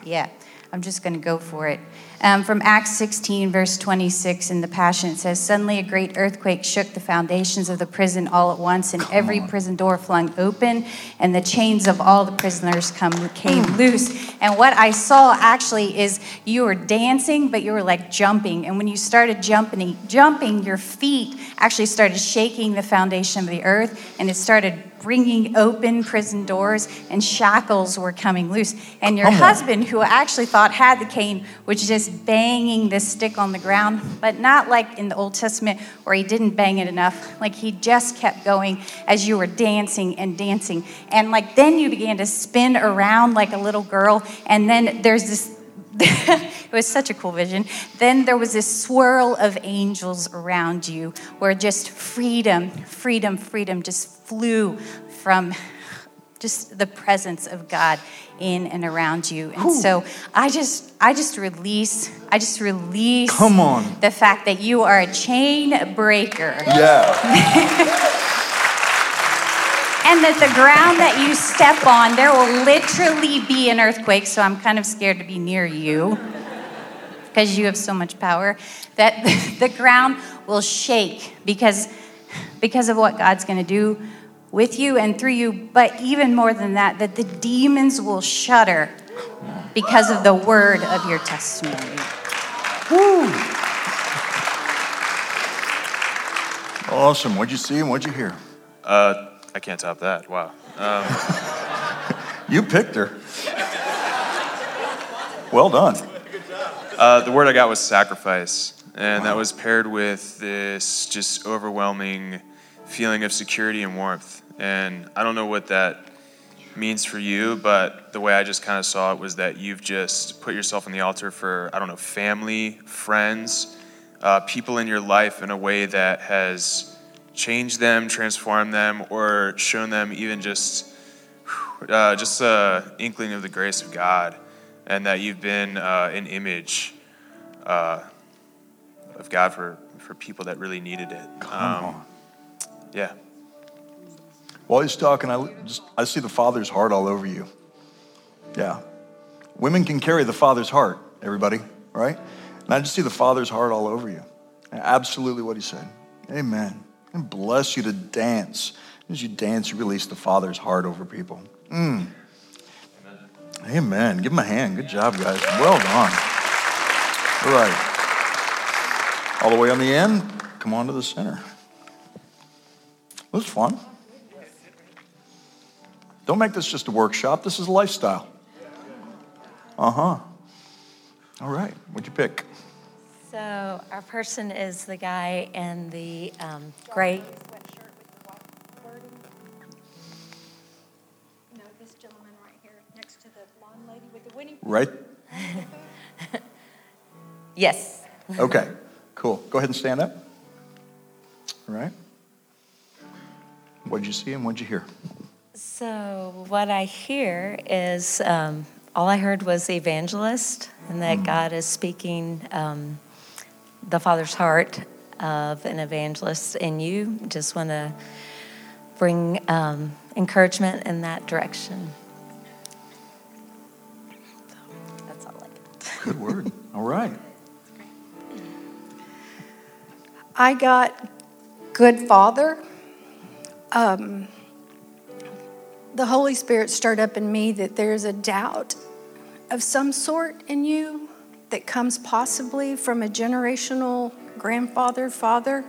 yeah, I'm just going to go for it. Um, from Acts 16, verse 26 in the Passion, it says, Suddenly a great earthquake shook the foundations of the prison all at once, and Come every on. prison door flung open, and the chains of all the prisoners come, came loose. And what I saw actually is you were dancing, but you were like jumping. And when you started jumping, jumping, your feet actually started shaking the foundation of the earth, and it started bringing open prison doors, and shackles were coming loose. And your husband, who actually thought had the cane, was just banging this stick on the ground, but not like in the Old Testament where he didn't bang it enough. Like he just kept going as you were dancing and dancing. And like then you began to spin around like a little girl, and then there's this *laughs* it was such a cool vision. Then there was this swirl of angels around you where just freedom, freedom, freedom just flew from just the presence of God in and around you. And Ooh. so I just I just release I just release Come on. the fact that you are a chain breaker. Yeah. *laughs* and that the ground that you step on, there will literally be an earthquake. So I'm kind of scared to be near you because you have so much power. That *laughs* the ground will shake because, because of what God's going to do with you and through you. But even more than that, that the demons will shudder because of the word of your testimony. Woo. Awesome. What'd you see and what'd you hear? Uh, I can't top that. Wow. Um, *laughs* you picked her. well done. Uh, the word I got was sacrifice, and wow. that was paired with this just overwhelming feeling of security and warmth. And I don't know what that means for you, but the way I just kind of saw it was that you've just put yourself on the altar for, I don't know, family, friends, uh, people in your life in a way that has changed them, transformed them, or shown them even just uh, just a inkling of the grace of God, and that you've been uh, an image uh, of God for, for people that really needed it. Come on. Yeah. While he's talking, I just I see the Father's heart all over you. Yeah. Women can carry the Father's heart, everybody, right? And I just see the Father's heart all over you. Absolutely what he said. Amen. And bless you to dance. As you dance, you release the Father's heart over people. Mm. Amen. Give him a hand. Good job, guys. Well done. All right. All the way on the end, come on to the center. It was fun. Don't make this just a workshop. This is a lifestyle. Uh huh. All right. What'd you pick? So our person is the guy in the um, gray. No, this gentleman right here, next to the blonde lady with the Winnie. Right? Yes. Okay. Cool. Go ahead and stand up. All right. What'd you see and what'd you hear? So what I hear is um, all I heard was evangelist, and that God is speaking um, the Father's heart of an evangelist in you. Just want to bring um, encouragement in that direction. So that's all I get. Good word. All right. I got good father. Um, the Holy Spirit stirred up in me that there's a doubt of some sort in you that comes possibly from a generational grandfather, father,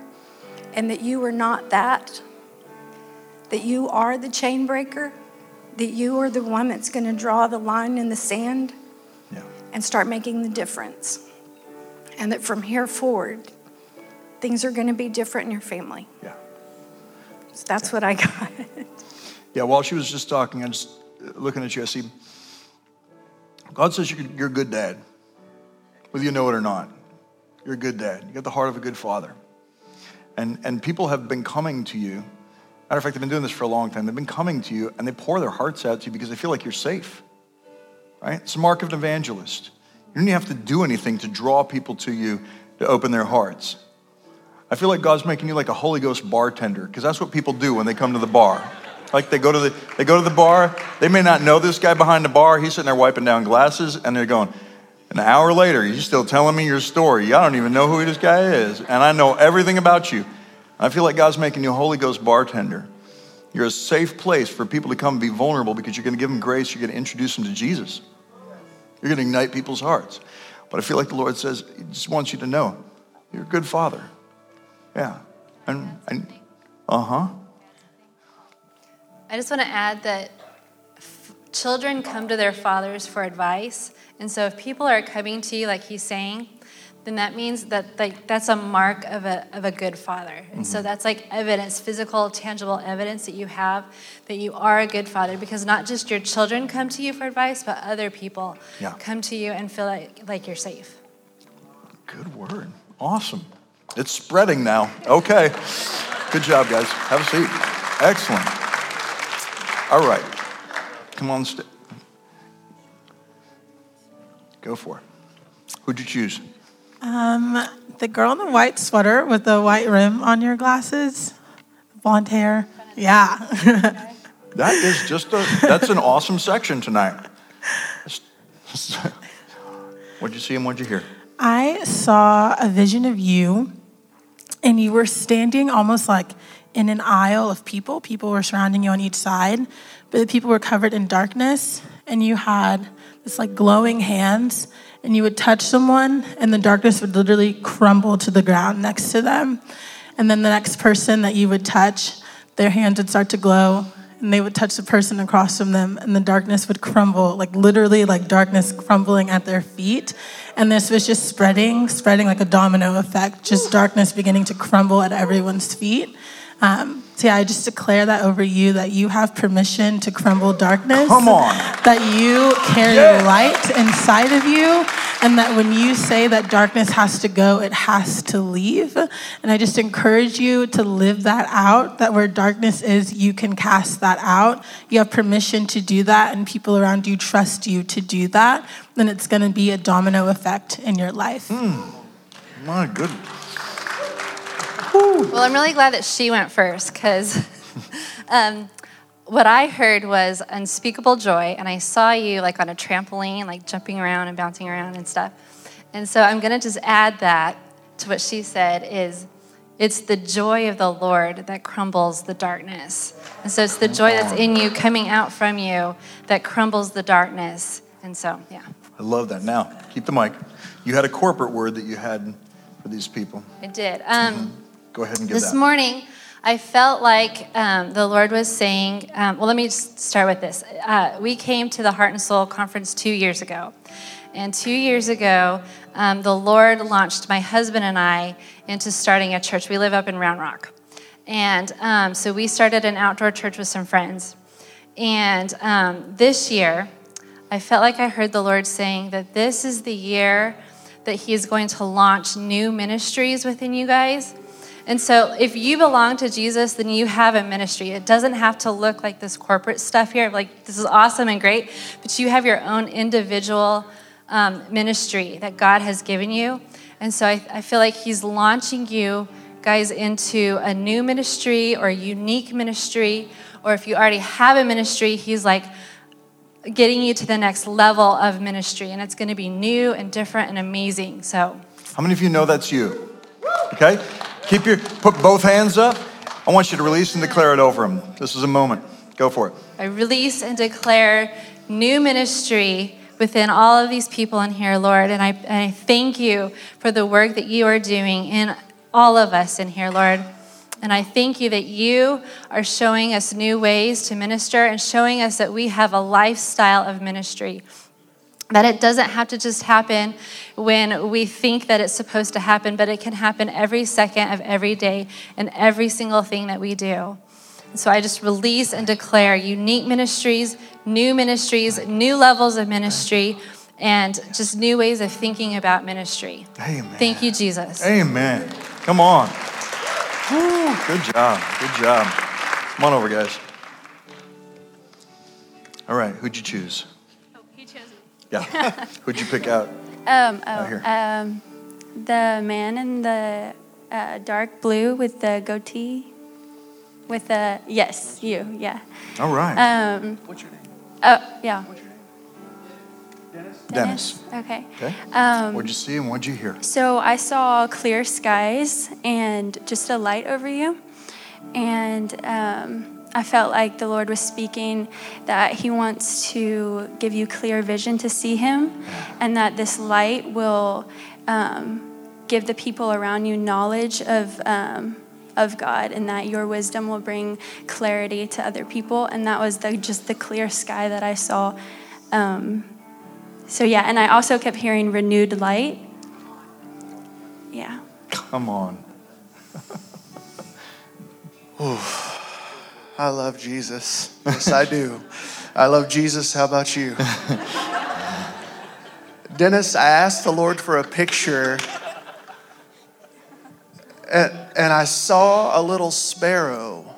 and that you are not that. That you are the chain breaker, that you are the one that's going to draw the line in the sand and start making the difference. And that from here forward, things are going to be different in your family. Yeah. So that's what I got. Yeah, while she was just talking, I'm just uh, looking at you. I see God says you're a good dad, whether you know it or not. You're a good dad. You got the heart of a good father. And, and people have been coming to you. Matter of fact, they've been doing this for a long time. They've been coming to you and they pour their hearts out to you because they feel like you're safe. Right? It's a mark of an evangelist. You don't even have to do anything to draw people to you to open their hearts. I feel like God's making you like a Holy Ghost bartender because that's what people do when they come to the bar. Like they go to the they go to the bar. They may not know this guy behind the bar. He's sitting there wiping down glasses, and they're going. An hour later, you're still telling me your story. I don't even know who this guy is, and I know everything about you. I feel like God's making you a Holy Ghost bartender. You're a safe place for people to come and be vulnerable because you're going to give them grace. You're going to introduce them to Jesus. You're going to ignite people's hearts. But I feel like the Lord says, He just wants you to know you're a good father. Yeah. And, and uh huh. I just want to add that children come to their fathers for advice. And so if people are coming to you, like he's saying, then that means that like that's a mark of a, of a good father. And so mm-hmm. that's like evidence, physical, tangible evidence that you have that you are a good father because not just your children come to you for advice, but other people Yeah. come to you and feel like, like you're safe. Good word. Awesome. It's spreading now. Okay. Good job, guys. Have a seat. Excellent. All right. Come on. St- Go for it. Who'd you choose? Um, the girl in the white sweater with the white rim on your glasses, blonde hair. Yeah. *laughs* That is just a, that's an awesome section tonight. What'd you see and what'd you hear? I saw a vision of you, and you were standing almost like in an aisle of people. People were surrounding you on each side, but the people were covered in darkness, and you had this like glowing hands, and you would touch someone, and the darkness would literally crumble to the ground next to them. And then the next person that you would touch, their hands would start to glow, and they would touch the person across from them, and the darkness would crumble, like literally like darkness crumbling at their feet. And this was just spreading, spreading like a domino effect, just darkness beginning to crumble at everyone's feet. Um, so yeah, I just declare that over you that you have permission to crumble darkness. Come on. That you carry light inside of you, and that when you say that darkness has to go, it has to leave. And I just encourage you to live that out that where darkness is, you can cast that out. You have permission to do that, and people around you trust you to do that. Then it's going to be a domino effect in your life. My goodness. Well, I'm really glad that she went first because *laughs* um, what I heard was unspeakable joy, and I saw you like on a trampoline, like jumping around and bouncing around and stuff. And so I'm going to just add that to what she said is it's the joy of the Lord that crumbles the darkness. And so it's the joy that's in you coming out from you that crumbles the darkness. And so, yeah. I love that. Now, keep the mic. You had a corporate word that you had for these people. I did. Um, Go ahead and give this that. morning, I felt like um, the Lord was saying, um, well, let me just start with this. Uh, we came to the Heart and Soul conference two years ago. And two years ago, um, the Lord launched my husband and I into starting a church. We live up in Round Rock. And um, so we started an outdoor church with some friends. And um, this year, I felt like I heard the Lord saying that this is the year that He is going to launch new ministries within you guys. And so, if you belong to Jesus, then you have a ministry. It doesn't have to look like this corporate stuff here. Like, this is awesome and great, but you have your own individual um, ministry that God has given you. And so, I, I feel like He's launching you guys into a new ministry or unique ministry. Or if you already have a ministry, He's like, getting you to the next level of ministry and it's going to be new and different and amazing so How many of you know that's you? Okay? Keep your, put both hands up. I want you to release and declare it over them. This is a moment. Go for it. I release and declare new ministry within all of these people in here, Lord. And I, and I thank you for the work that you are doing in all of us in here, Lord. And I thank you that you are showing us new ways to minister and showing us that we have a lifestyle of ministry. That it doesn't have to just happen when we think that it's supposed to happen, but it can happen every second of every day and every single thing that we do. And so I just release and declare unique ministries, new ministries, new levels of ministry, and just new ways of thinking about ministry. Amen. Thank you, Jesus. Amen. Come on. Woo, good job. Good job. Come on over, guys. All right, who'd you choose? Yeah. *laughs* who'd you pick out? Um, Out oh, here. um, the man in the uh, dark blue with the goatee, with the yes, you, yeah. All right. Um, What's your name? Oh, yeah. Dennis. Dennis. Okay. Okay. Um, What'd you see and what'd you hear? So I saw clear skies and just a light over you, and um, I felt like the Lord was speaking that He wants to give you clear vision to see Him, and that this light will um, give the people around you knowledge of. Um, of God, and that your wisdom will bring clarity to other people, and that was the, just the clear sky that I saw. Um, so yeah, and I also kept hearing renewed light. Yeah. Come on. Ooh, I love Jesus. Yes, I do. I love Jesus. How about you? Dennis, I asked the Lord for a picture, and, and I saw a little sparrow.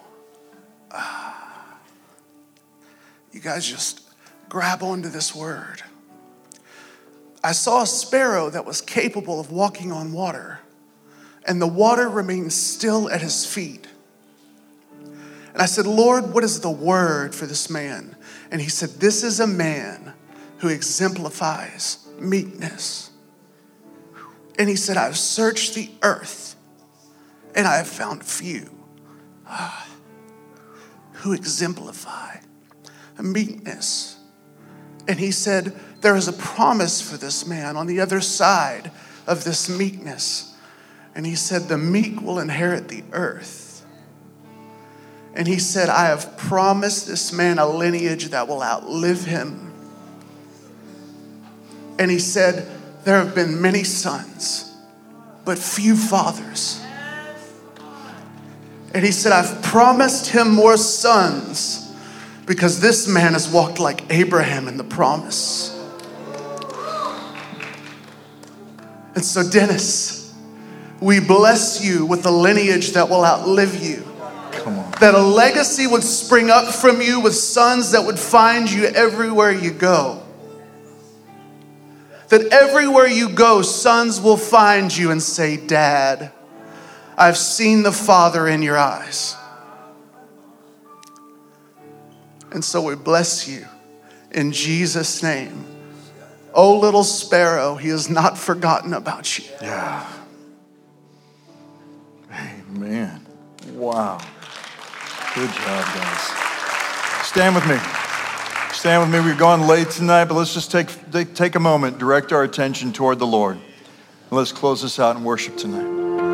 You guys just grab onto this word. I saw a sparrow that was capable of walking on water, and the water remained still at his feet. And I said, Lord, what is the word for this man? And he said, This is a man who exemplifies meekness. And he said, I've searched the earth and I have found few ah, who exemplify meekness. And he said, There is a promise for this man on the other side of this meekness. And he said, The meek will inherit the earth. And he said, I have promised this man a lineage that will outlive him. And he said, There have been many sons, but few fathers. And he said, I've promised him more sons because this man has walked like Abraham in the promise. And so, Dennis, we bless you with a lineage that will outlive you. That a legacy would spring up from you with sons that would find you everywhere you go. That everywhere you go, sons will find you and say, Dad, I've seen the Father in your eyes. And so we bless you in Jesus' name. Oh, little sparrow, he has not forgotten about you. Yeah. Amen. Wow. Good job, guys. Stand with me. Stand with me. We've gone late tonight, but let's just take, take, a moment, direct our attention toward the Lord. And let's close this out in worship tonight.